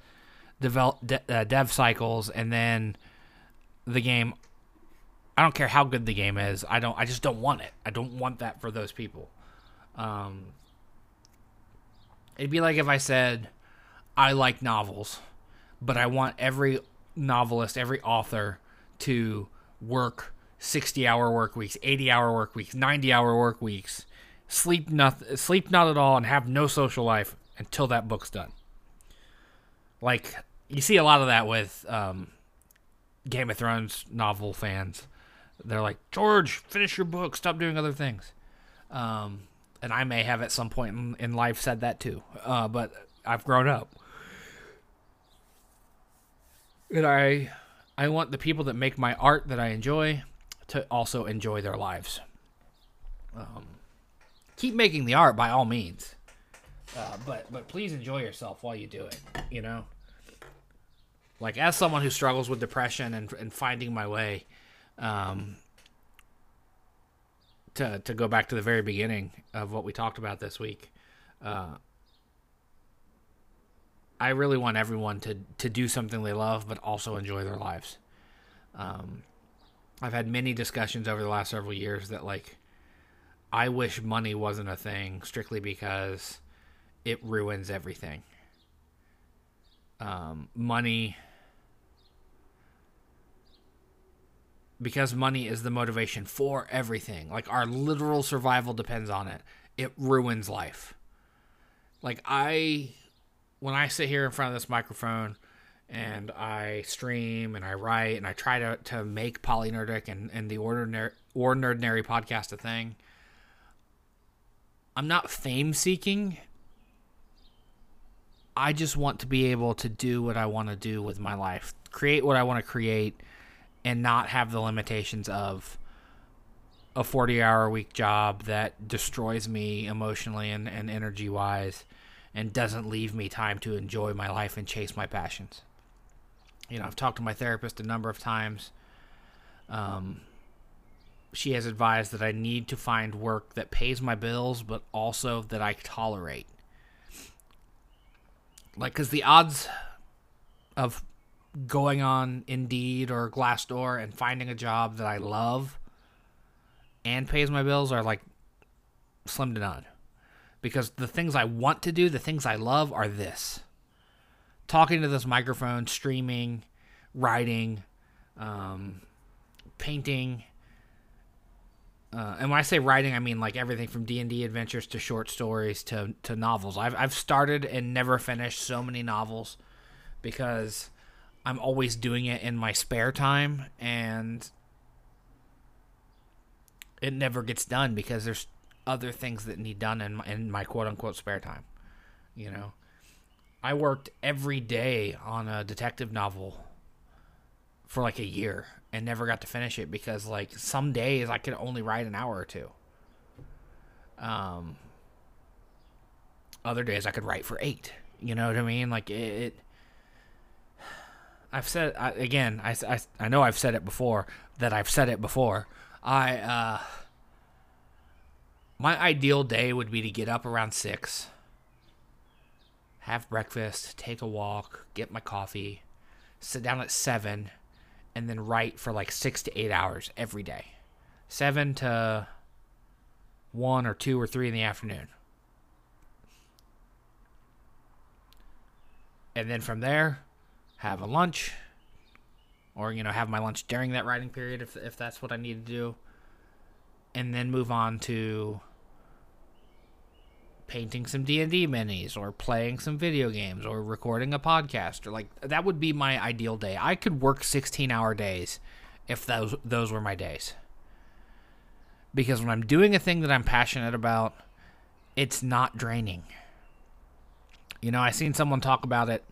develop de- uh, dev cycles, and then the game. I don't care how good the game is. I don't. I just don't want it. I don't want that for those people. Um, it'd be like if I said, I like novels, but I want every novelist, every author to work 60 hour work weeks, 80 hour work weeks, 90 hour work weeks, sleep not sleep not at all and have no social life until that book's done. Like you see a lot of that with um, Game of Thrones novel fans. They're like, "George, finish your book, stop doing other things." Um, and I may have at some point in, in life said that too. Uh, but I've grown up. And I I want the people that make my art that I enjoy to also enjoy their lives. Um, keep making the art by all means, uh, but but please enjoy yourself while you do it. You know, like as someone who struggles with depression and and finding my way, um, to to go back to the very beginning of what we talked about this week. Uh, I really want everyone to to do something they love, but also enjoy their lives. Um, I've had many discussions over the last several years that like I wish money wasn't a thing strictly because it ruins everything. Um, money because money is the motivation for everything. Like our literal survival depends on it. It ruins life. Like I when I sit here in front of this microphone and I stream and I write and I try to, to make polynerdic and, and the OrNERDnary OrNERDnary podcast a thing. I'm not fame seeking. I just want to be able to do what I want to do with my life, create what I want to create, and not have the limitations of a 40 hour a week job that destroys me emotionally and, and energy wise and doesn't leave me time to enjoy my life and chase my passions. You know, I've talked to my therapist a number of times. Um, she has advised that I need to find work that pays my bills, but also that I tolerate. Like, because the odds of going on Indeed or Glassdoor and finding a job that I love and pays my bills are like slim to none. Because the things I want to do, the things I love are this talking to this microphone, streaming, writing, um, painting. Uh, and when I say writing, I mean like everything from D and D adventures to short stories to to novels. I've I've started and never finished so many novels because I'm always doing it in my spare time and it never gets done because there's other things that need done in my, in my quote unquote spare time. You know, I worked every day on a detective novel for like a year and never got to finish it because like some days I could only write an hour or two. Um, other days I could write for eight. You know what I mean? Like it. it I've said I, again. I, I I know I've said it before that I've said it before. I uh my ideal day would be to get up around six, have breakfast, take a walk, get my coffee, sit down at seven, and then write for like six to eight hours every day. Seven to one or two or three in the afternoon. And then from there, have a lunch, or you know, have my lunch during that writing period if if that's what I need to do, and then move on to painting some D&D minis or playing some video games or recording a podcast or like that would be my ideal day. I could work 16-hour days if those those were my days. Because when I'm doing a thing that I'm passionate about, it's not draining. You know, I seen someone talk about it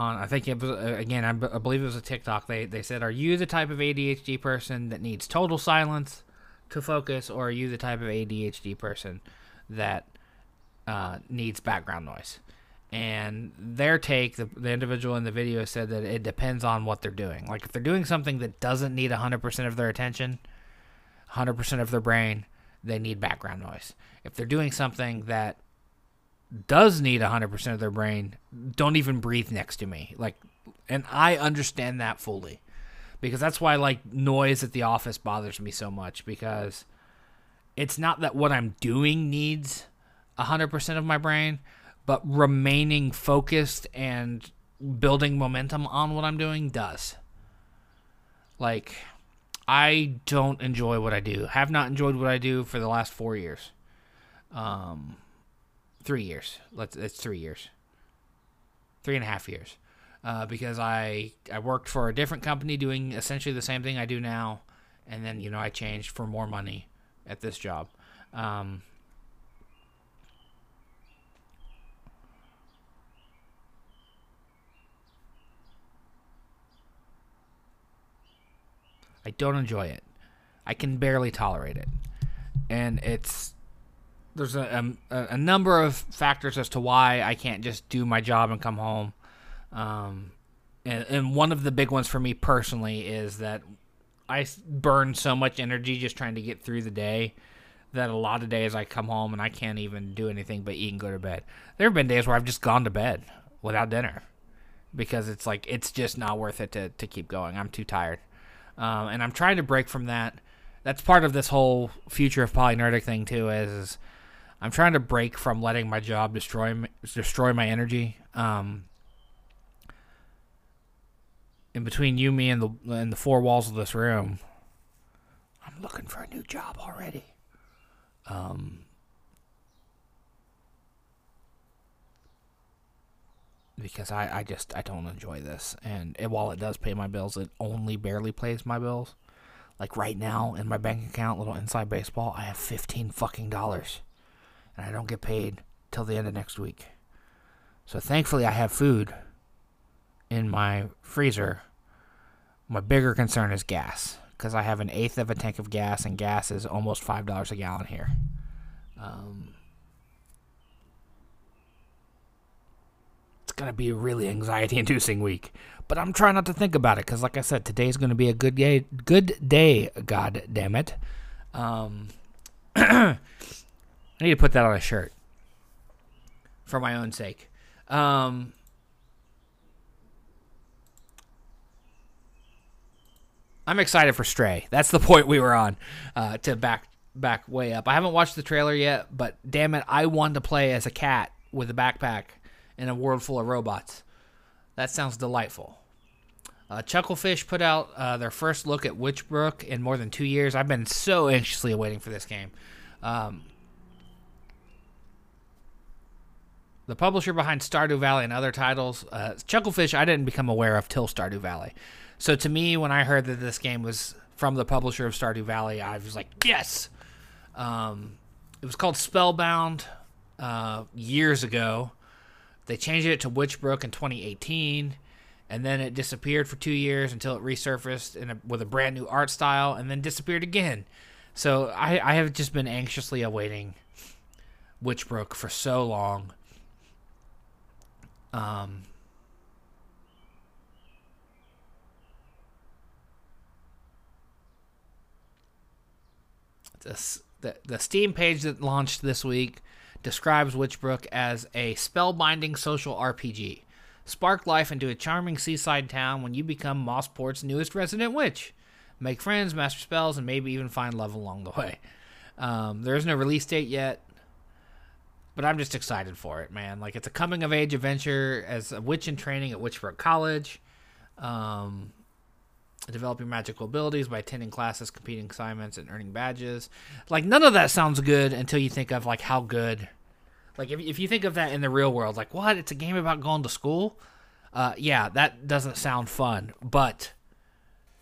on I think it was again I, b- I believe it was a TikTok. They they said, "Are you the type of ADHD person that needs total silence to focus or are you the type of ADHD person that uh, needs background noise. And their take, the, the individual in the video said that it depends on what they're doing. Like if they're doing something that doesn't need 100% of their attention, 100% of their brain, they need background noise. If they're doing something that does need 100% of their brain, don't even breathe next to me. Like and I understand that fully. Because that's why like noise at the office bothers me so much because it's not that what I'm doing needs 100% of my brain, but remaining focused and building momentum on what I'm doing does. Like, I don't enjoy what I do. Have not enjoyed what I do for the last four years. Um, three years. Let's. It's three years. Three and a half years. Uh, because I I worked for a different company doing essentially the same thing I do now, and then you know I changed for more money, at this job. Um, I don't enjoy it. I can barely tolerate it, and it's there's a, a, a number of factors as to why I can't just do my job and come home. Um, and, and one of the big ones for me personally is that I burn so much energy just trying to get through the day that a lot of days I come home and I can't even do anything but eat and go to bed. There have been days where I've just gone to bed. without dinner because it's like it's just not worth it to to keep going. I'm too tired, um, and I'm trying to break from that. That's part of this whole future of polynerdic thing too. Is, is I'm trying to break from letting my job destroy destroy my energy. Um, in between you, me, and the and the four walls of this room, I'm looking for a new job already. Um, because I, I just I don't enjoy this, and it, while it does pay my bills, it only barely pays my bills. Like right now in my bank account, little inside baseball, I have fifteen fucking dollars, and I don't get paid till the end of next week. So thankfully, I have food in my freezer. My bigger concern is gas because I have an eighth of a tank of gas, and gas is almost five dollars a gallon here. Um, it's gonna be a really anxiety-inducing week, but I'm trying not to think about it because, like I said, today's gonna be a good day. Good day, God damn it! Um, I need to put that on a shirt for my own sake. Um, I'm excited for Stray. That's the point we were on. Uh, to back back way up. I haven't watched the trailer yet, but damn it, I want to play as a cat with a backpack in a world full of robots. That sounds delightful. Uh, Chucklefish put out uh, their first look at Witchbrook in more than two years. I've been so anxiously awaiting for this game. Um, the publisher behind Stardew Valley and other titles, uh, Chucklefish, I didn't become aware of till Stardew Valley. So to me, when I heard that this game was from the publisher of Stardew Valley, I was like, yes. Um, it was called Spellbound uh, years ago. They changed it to Witchbrook in 2018, and then it disappeared for two years until it resurfaced a, with a brand new art style, and then disappeared again. So I, I have just been anxiously awaiting Witchbrook for so long. Um, the, the, the Steam page that launched this week describes Witchbrook as a spellbinding social RPG. Spark life into a charming seaside town when you become Mossport's newest resident witch. Make friends, master spells, and maybe even find love along the way. Um, there is no release date yet, but I'm just excited for it, man. Like, it's a coming of age adventure as a witch in training at Witchbrook College. Um, developing magical abilities by attending classes, competing assignments, and earning badges. Like none of that sounds good until you think of like how good. Like if if you think of that in the real world, like what? It's a game about going to school. Uh, yeah, that doesn't sound fun, but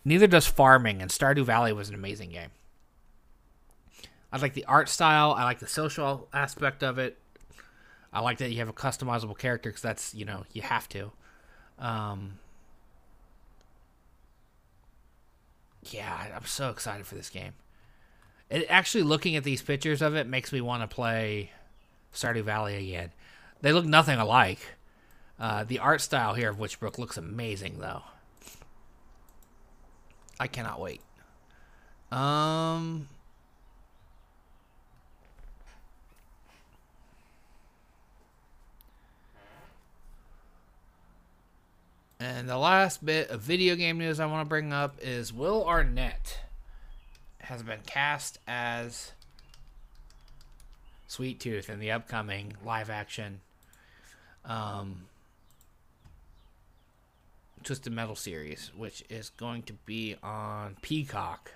neither does farming. And Stardew Valley was an amazing game. I like the art style. I like the social aspect of it. I like that you have a customizable character because that's you know you have to. Um, yeah, I'm so excited for this game. It actually looking at these pictures of it makes me want to play Stardew Valley again. They look nothing alike. Uh, the art style here of Witchbrook looks amazing, though. I cannot wait. Um. And the last bit of video game news I want to bring up is Will Arnett has been cast as Sweet Tooth in the upcoming live action um, Twisted Metal series, which is going to be on Peacock,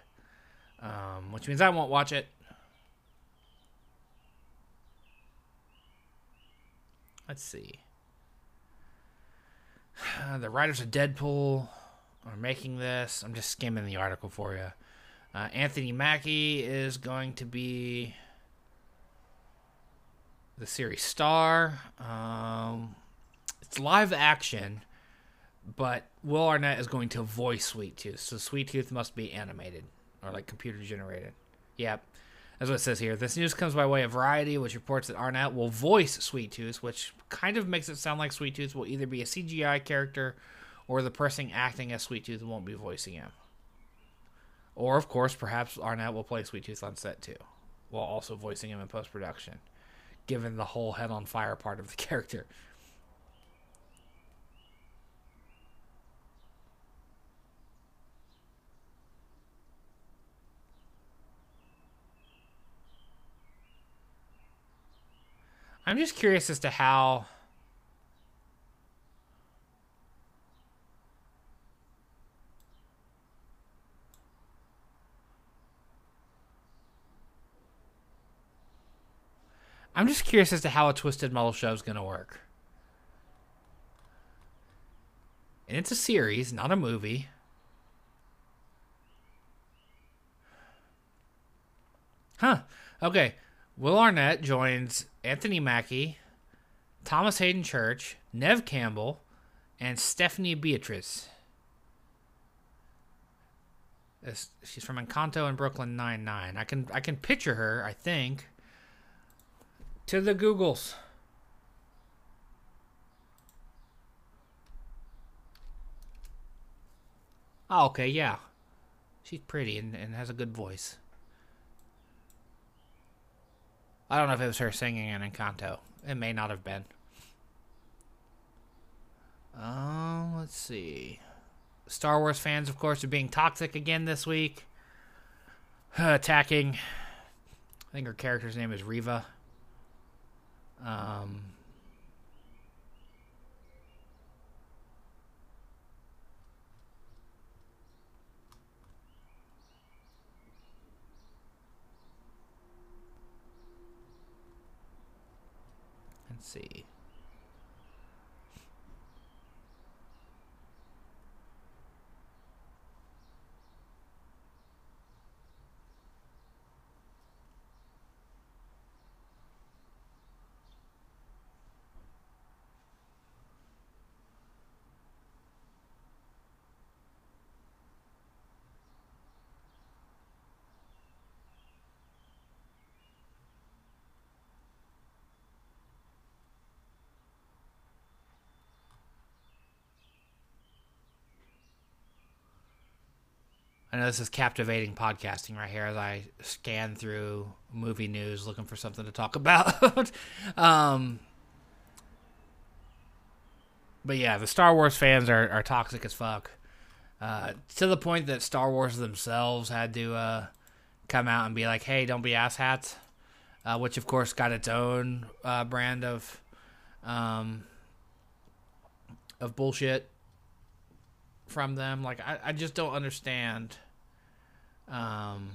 um, which means I won't watch it. Let's see. the writers of Deadpool are making this. I'm just skimming the article for you. Uh, Anthony Mackie is going to be the series star. Um, it's live action, but Will Arnett is going to voice Sweet Tooth. So Sweet Tooth must be animated or like computer generated. Yep. That's what it says here. This news comes by way of Variety, which reports that Arnett will voice Sweet Tooth, which kind of makes it sound like Sweet Tooth will either be a CGI character or the person acting as Sweet Tooth won't be voicing him. Or, of course, perhaps Arnett will play Sweet Tooth on set too, while also voicing him in post production, given the whole head on fire part of the character. I'm just curious as to how. I'm just curious as to how a Twisted Metal show is going to work. And it's a series, not a movie. Huh. Okay. Will Arnett joins Anthony Mackie, Thomas Haden Church, Neve Campbell, and Stephanie Beatrice. She's from Encanto and Brooklyn Nine Nine. I can I can picture her. I think. To the Googles. Oh, okay, yeah. She's pretty and, and has a good voice. I don't know if it was her singing in Encanto. It may not have been. Um, let's see. Star Wars fans, of course, are being toxic again this week. attacking. I think her character's name is Reva. Um, see. I know this is captivating podcasting right here as I scan through movie news looking for something to talk about. um, but yeah, the Star Wars fans are, are toxic as fuck. Uh, to the point that Star Wars themselves had to uh, come out and be like, hey, don't be asshats. Uh, which, of course, got its own uh, brand of um, of bullshit from them. Like I, I just don't understand. Um,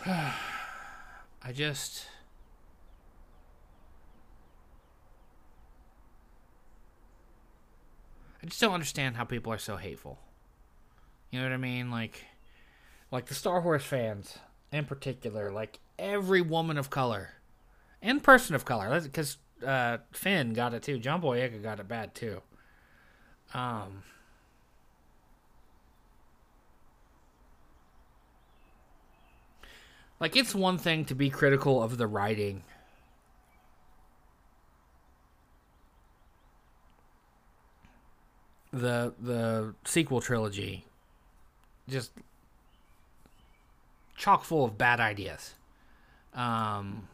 I just. I just don't understand how people are so hateful. You know what I mean? Like, like the Star Wars fans in particular, like every woman of color and person of color, because uh, Finn got it too. John Boyega got it bad too. Um, like it's one thing to be critical of the writing. The the sequel trilogy just chock full of bad ideas. Um,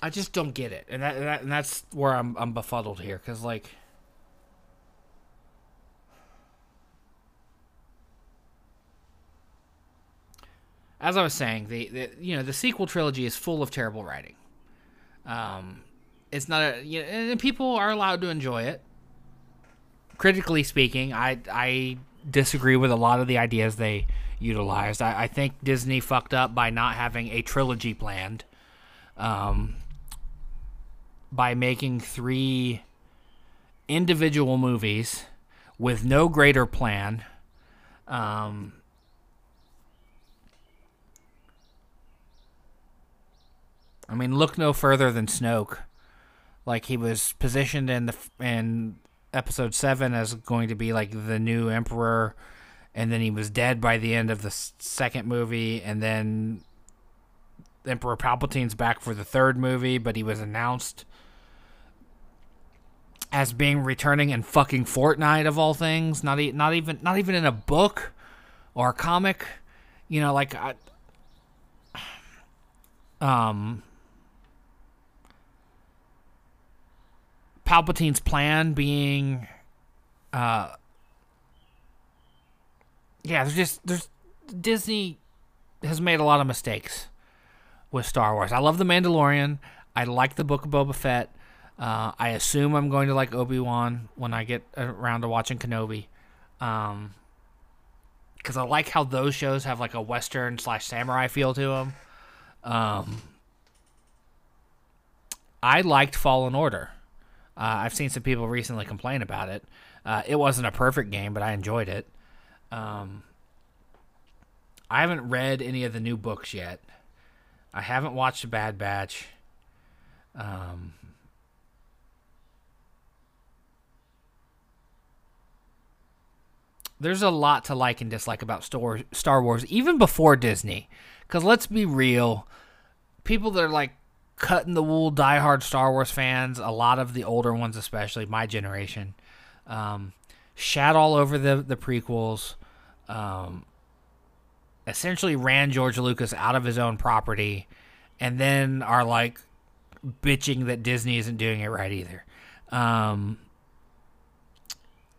I just don't get it, and that, and, that, and that's where I'm I'm befuddled here because like. As I was saying, the, the you know the sequel trilogy is full of terrible writing. Um, it's not a you know, and people are allowed to enjoy it. Critically speaking, I I disagree with a lot of the ideas they utilized. I, I think Disney fucked up by not having a trilogy planned. Um, by making three individual movies with no greater plan. Um, I mean, look no further than Snoke. Like he was positioned in the in episode seven as going to be like the new emperor, and then he was dead by the end of the second movie, and then Emperor Palpatine's back for the third movie, but he was announced as being returning in fucking Fortnite of all things. Not e- not even not even in a book or a comic. You know, like I, um Palpatine's plan being uh yeah, there's just there's Disney has made a lot of mistakes with Star Wars. I love The Mandalorian. I like the Book of Boba Fett. Uh, I assume I'm going to like Obi Wan when I get around to watching Kenobi, um, because I like how those shows have like a Western slash samurai feel to them. Um, I liked Fallen Order. Uh, I've seen some people recently complain about it. Uh, it wasn't a perfect game, but I enjoyed it. Um, I haven't read any of the new books yet. I haven't watched Bad Batch. Um, there's a lot to like and dislike about Star Wars, even before Disney. Because let's be real, people that are like cutting the wool, diehard Star Wars fans, a lot of the older ones, especially my generation, um, shat all over the the prequels. Um, essentially ran George Lucas out of his own property, and then are like bitching that Disney isn't doing it right either. Um,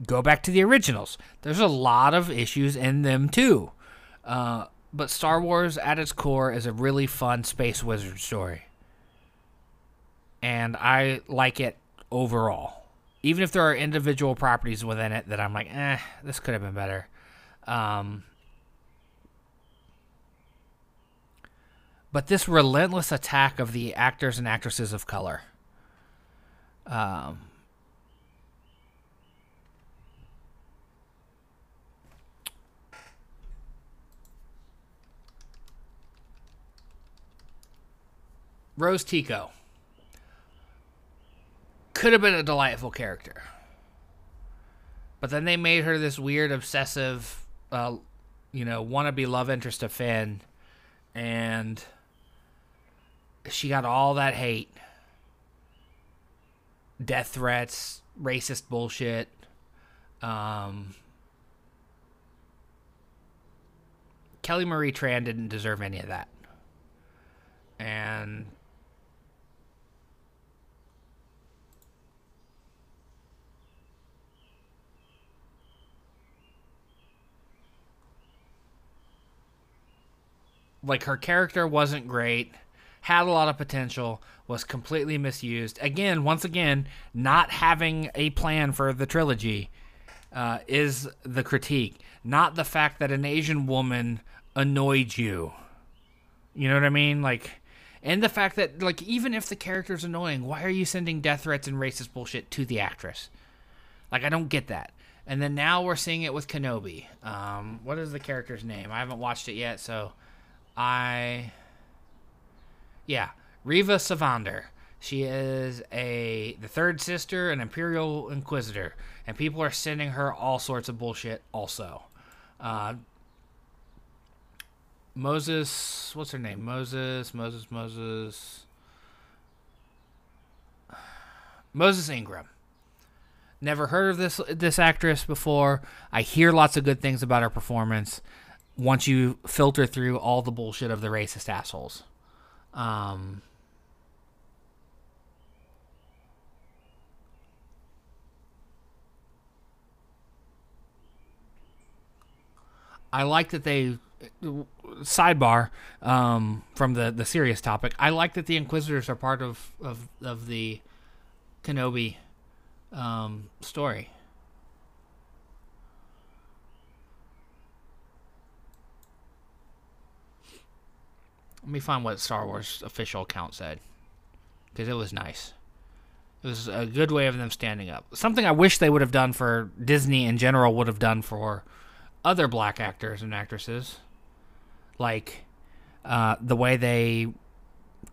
go back to the originals. There's a lot of issues in them too. Uh, but Star Wars at its core is a really fun space wizard story. And I like it overall. Even if there are individual properties within it that I'm like, eh, this could have been better. Um, but this relentless attack of the actors and actresses of color. Um, Rose Tico could have been a delightful character. But then they made her this weird, obsessive, uh, you know, wannabe love interest of Finn. And she got all that hate death threats, racist bullshit. Um, Kelly Marie Tran didn't deserve any of that. And like her character wasn't great, had a lot of potential, was completely misused. Again, once again, not having a plan for the trilogy uh, is the critique, not the fact that an Asian woman annoyed you. You know what I mean? Like, and the fact that, like, even if the character's annoying, why are you sending death threats and racist bullshit to the actress? Like, I don't get that. And then now we're seeing it with Kenobi. Um, what is the character's name? I haven't watched it yet, so I yeah, Reva Sevander. She is a the third sister, an Imperial Inquisitor, and people are sending her all sorts of bullshit. Also, uh, Moses, what's her name? Moses, Moses, Moses, Moses Ingram. Never heard of this this actress before. I hear lots of good things about her performance once you filter through all the bullshit of the racist assholes. Um, I like that they sidebar um, from the the serious topic. I like that the Inquisitors are part of of of the Kenobi um, story. Let me find what Star Wars official account said. Because it was nice. It was a good way of them standing up. Something I wish they would have done for Disney in general would have done for other black actors and actresses. Like uh, the way they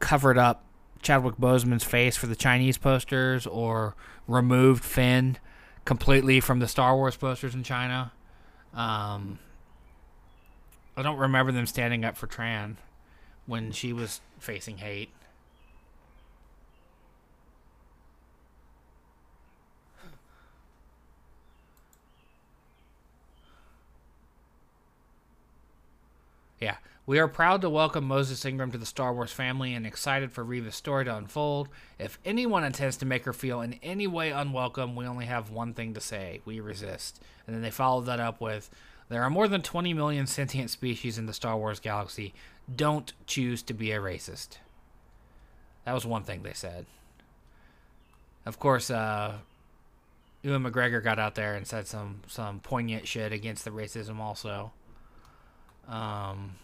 covered up Chadwick Boseman's face for the Chinese posters or removed Finn completely from the Star Wars posters in China. Um, I don't remember them standing up for Tran when she was facing hate. Yeah. We are proud to welcome Moses Ingram to the Star Wars family and excited for Reva's story to unfold. If anyone intends to make her feel in any way unwelcome, we only have one thing to say we resist. And then they followed that up with There are more than 20 million sentient species in the Star Wars galaxy. Don't choose to be a racist. That was one thing they said. Of course, uh, Ewan McGregor got out there and said some, some poignant shit against the racism also. Um,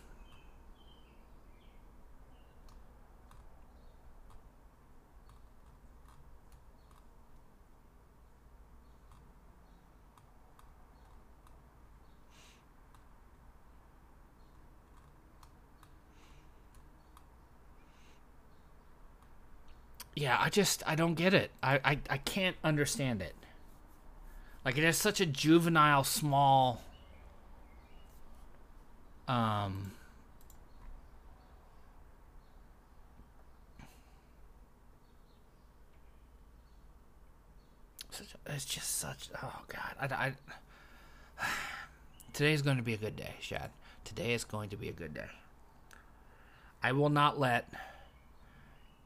yeah, I just I don't get it. I, I I can't understand it. Like it is such a juvenile, small um, such, it's just such. Oh God, I, I today's going to be a good day, Shad. Today is going to be a good day. I will not let,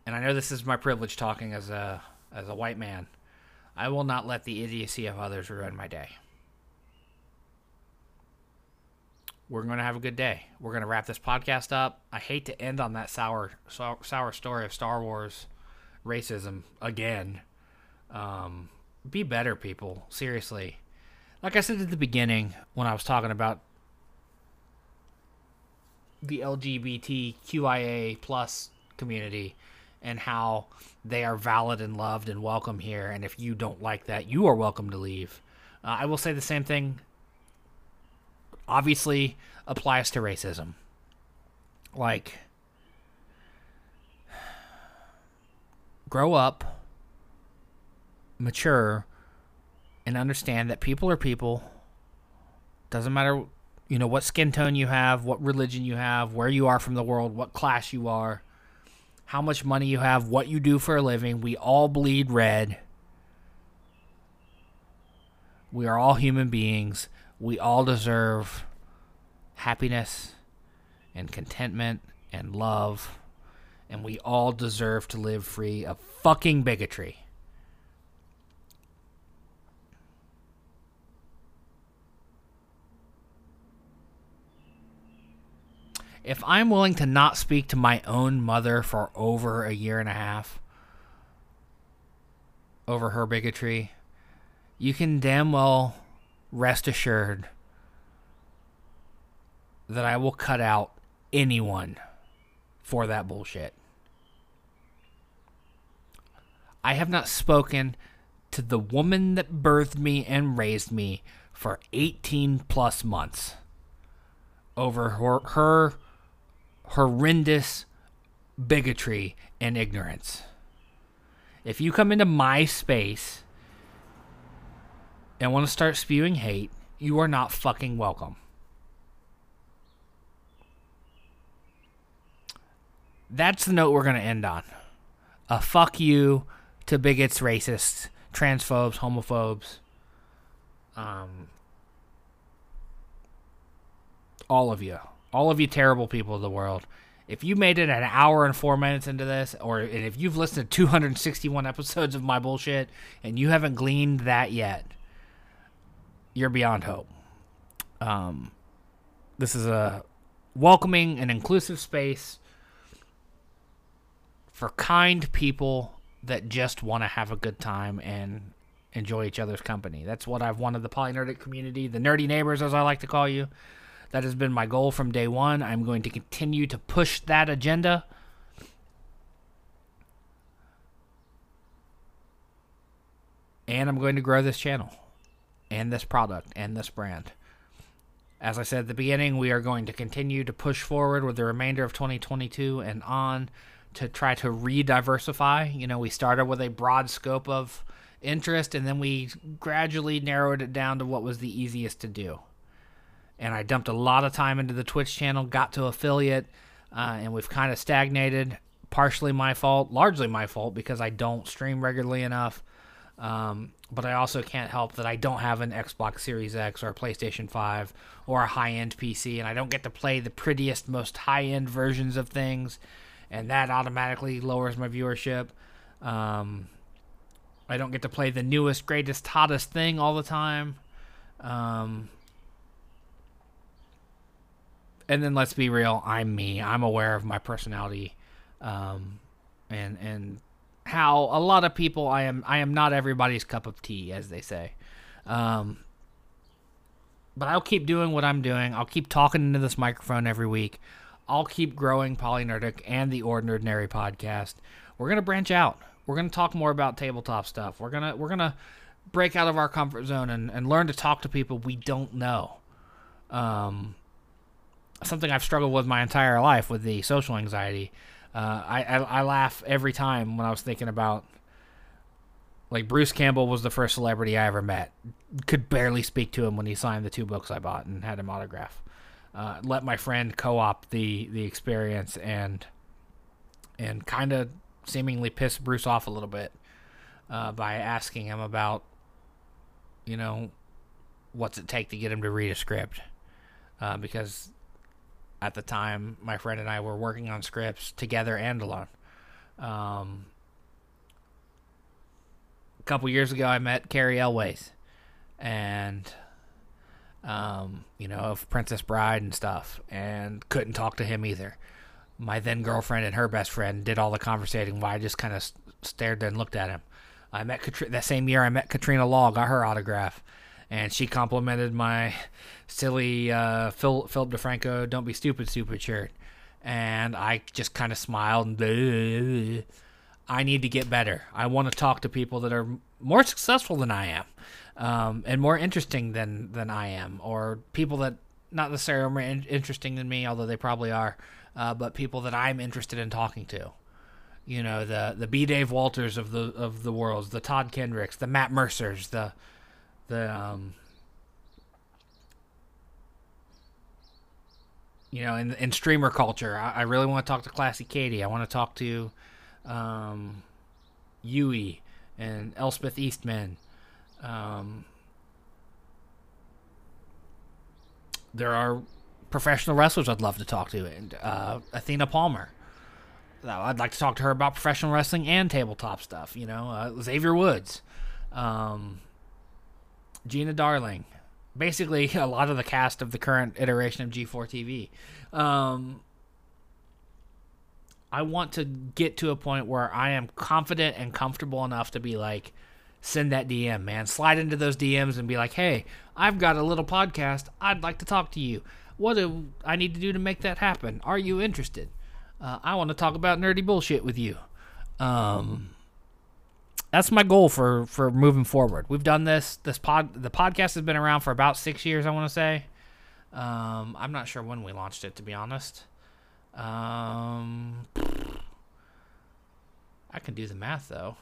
and I know this is my privilege talking as a as a white man. I will not let the idiocy of others ruin my day. we're going to have a good day. We're going to wrap this podcast up. I hate to end on that sour, sour, story of Star Wars racism again. Um, be better, people. Seriously. Like I said at the beginning when I was talking about the LGBTQIA plus community and how they are valid and loved and welcome here. And if you don't like that, you are welcome to leave. Uh, I will say the same thing obviously applies to racism. Like, grow up, mature, and understand that people are people. Doesn't matter, you know, what skin tone you have, what religion you have, where you are from the world, what class you are, how much money you have, what you do for a living. We all bleed red. We are all human beings we all deserve happiness and contentment and love, and we all deserve to live free of fucking bigotry. If I'm willing to not speak to my own mother for over a year and a half over her bigotry, you can damn well rest assured that I will cut out anyone for that bullshit. I have not spoken to the woman that birthed me and raised me for 18 plus months over her, her horrendous bigotry and ignorance. If you come into my space and want to start spewing hate, you are not fucking welcome. That's the note we're going to end on. A fuck you to bigots, racists, transphobes, homophobes, um, all of you. All of you terrible people of the world. If you made it an hour and four minutes into this, or if you've listened to 261 episodes of my bullshit and you haven't gleaned that yet, you're beyond hope. Um, this is a welcoming and inclusive space for kind people that just want to have a good time and enjoy each other's company. That's what I've wanted the polynerdic community, the nerdy neighbors, as I like to call you. That has been my goal from day one. I'm going to continue to push that agenda. And I'm going to grow this channel and this product and this brand. As I said at the beginning, we are going to continue to push forward with the remainder of 2022 and on to try to re diversify. You know, we started with a broad scope of interest, and then we gradually narrowed it down to what was the easiest to do. And I dumped a lot of time into the Twitch channel, got to affiliate, uh, and we've kind of stagnated. Partially my fault, largely my fault because I don't stream regularly enough. Um, but I also can't help that I don't have an Xbox Series X or a PlayStation 5 or a high end PC, and I don't get to play the prettiest, most high end versions of things, and that automatically lowers my viewership. Um, I don't get to play the newest, greatest, hottest thing all the time. Um, and then let's be real, I'm me. I'm aware of my personality, um, and and how a lot of people I am I am not everybody's cup of tea, as they say. Um, but I'll keep doing what I'm doing. I'll keep talking into this microphone every week. I'll keep growing Polynerdic and the OrNERDnary podcast. We're gonna branch out. We're gonna talk more about tabletop stuff. We're gonna we're gonna break out of our comfort zone and, and learn to talk to people we don't know. Um, something I've struggled with my entire life with the social anxiety. Uh, I, I, I laugh every time when I was thinking about like Bruce Campbell was the first celebrity I ever met. Could barely speak to him when he signed the two books I bought and had him autograph. Uh, let my friend co-op the the experience and and kind of seemingly piss Bruce off a little bit uh, by asking him about you know what's it take to get him to read a script uh, because at the time, my friend and I were working on scripts together and alone. Um, a couple years ago, I met Cary Elwes, and um, you know of Princess Bride and stuff, and couldn't talk to him either. My then girlfriend and her best friend did all the conversating while I just kind of stared and looked at him. I met Katri- that same year. I met Katrina Law, got her autograph, and she complimented my silly uh, Phil, Philip DeFranco "Don't Be Stupid" stupid shirt, and I just kind of smiled and. I need to get better. I want to talk to people that are more successful than I am, um, and more interesting than than I am, or people that not necessarily more in- interesting than me, although they probably are, uh, but people that I'm interested in talking to. You know, the the B. Dave Walters of the of the worlds, the Todd Kenrecks, the Matt Mercers, the the um, you know, in in streamer culture, I, I really want to talk to Classy Katie. I want to talk to um, Yui and Elspeth Eastman. Um, there are professional wrestlers I'd love to talk to, and uh, Athena Palmer. I'd like to talk to her about professional wrestling and tabletop stuff. You know, uh, Xavier Woods, um, Gina Darling, basically a lot of the cast of the current iteration of G4 TV. Um, I want to get to a point where I am confident and comfortable enough to be like, send that DM, man. Slide into those DMs and be like, hey, I've got a little podcast. I'd like to talk to you. What do I need to do to make that happen? Are you interested? Uh, I want to talk about nerdy bullshit with you. Um, that's my goal for for moving forward. We've done this. This pod, the podcast has been around for about six years. I want to say. Um, I'm not sure when we launched it, to be honest. Um, I can do the math though.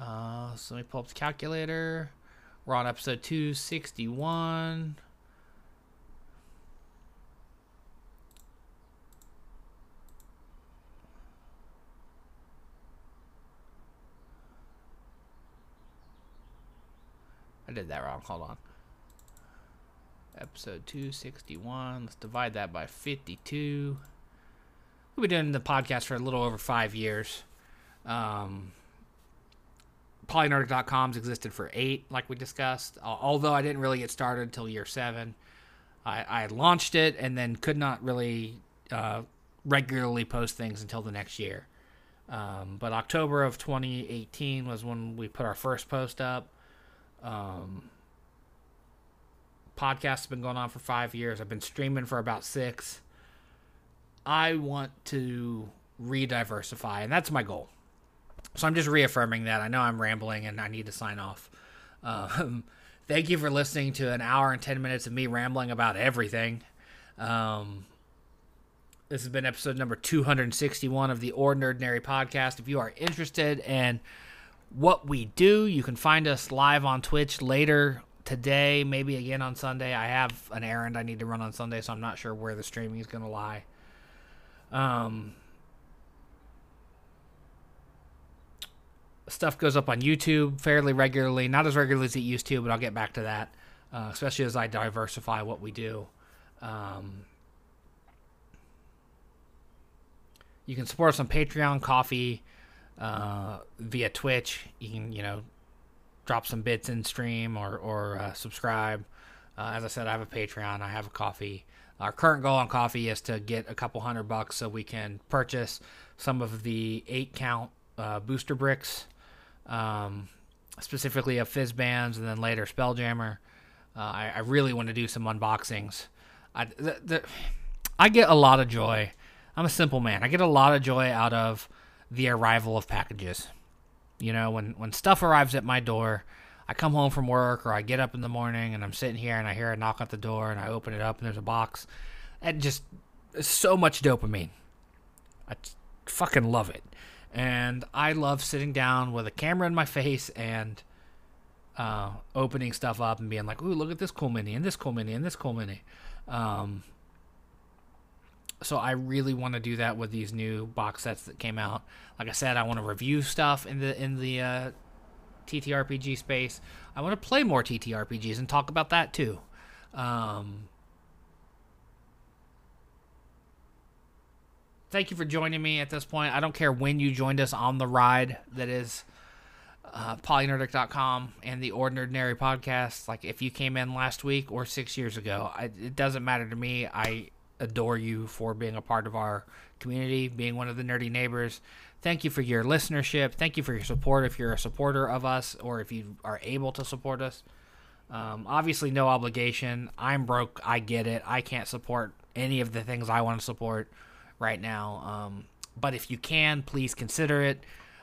Uh, so let me pull up the calculator. We're on episode 261. I did that wrong. Hold on. Episode 261. Let's divide that by 52. We've been doing the podcast for a little over five years. Um, Polynerdic.com's existed for eight, like we discussed. Although I didn't really get started until year seven. I, I launched it and then could not really uh, regularly post things until the next year. Um, but October of 2018 was when we put our first post up. Um, podcast has been going on for five years. I've been streaming for about six. I want to re-diversify, and that's my goal. So I'm just reaffirming that. I know I'm rambling, and I need to sign off. Um, thank you for listening to an hour and ten minutes of me rambling about everything. Um, this has been episode number 261 of the OrNERDnary Podcast. If you are interested in what we do. You can find us live on Twitch later today, maybe again on Sunday. I have an errand I need to run on Sunday, so I'm not sure where the streaming is going to lie. Um, stuff goes up on YouTube fairly regularly, not as regularly as it used to, but I'll get back to that, uh, especially as I diversify what we do. Um, you can support us on Patreon, Ko-fi, uh, via Twitch. You can, you know, drop some bits in stream or or uh, subscribe. Uh, as I said, I have a Patreon. I have a Ko-fi. Our current goal on Ko-fi is to get a couple hundred bucks so we can purchase some of the eight count uh, booster bricks, um, specifically of Fizban's, and then later Spelljammer. Uh, I, I, really want to do some unboxings. I, the, the, I get a lot of joy. I'm a simple man. I get a lot of joy out of the arrival of packages. You know, when when stuff arrives at my door, I come home from work or I get up in the morning and I'm sitting here and I hear a knock at the door and I open it up and there's a box. And just so much dopamine. I fucking love it. And I love sitting down with a camera in my face and uh, opening stuff up and being like, "Ooh, look at this cool mini and this cool mini and this cool mini." Um, so I really want to do that with these new box sets that came out. Like I said, I want to review stuff in the in the uh, TTRPG space. I want to play more TTRPGs and talk about that too. Um, thank you for joining me at this point. I don't care when you joined us on the ride that is uh, polynerdic.com and the OrNERDnary podcast. Like if you came in last week or six years ago, I, it doesn't matter to me. I adore you for being a part of our community, being one of the nerdy neighbors. Thank you for your listenership. Thank you for your support if you're a supporter of us or if you are able to support us. Um, obviously, no obligation. I'm broke. I get it. I can't support any of the things I want to support right now. Um, but if you can, please consider it.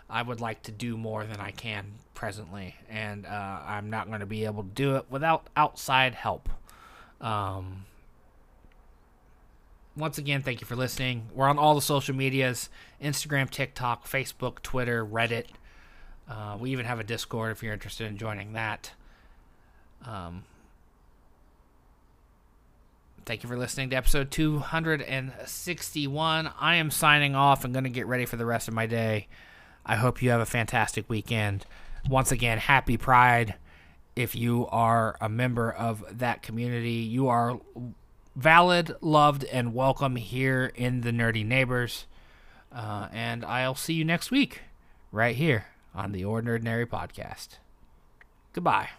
I would like to do more than I can presently, and uh, I'm not going to be able to do it without outside help. Um, once again, thank you for listening. We're on all the social medias Instagram, TikTok, Facebook, Twitter, Reddit. Uh, we even have a Discord if you're interested in joining that. Um, thank you for listening to episode 261. I am signing off and going to get ready for the rest of my day. I hope you have a fantastic weekend. Once again, happy Pride. If you are a member of that community, you are valid, loved, and welcome here in the Nerdy Neighbors. Uh, and I'll see you next week, right here on the OrNERDnary Podcast. Goodbye.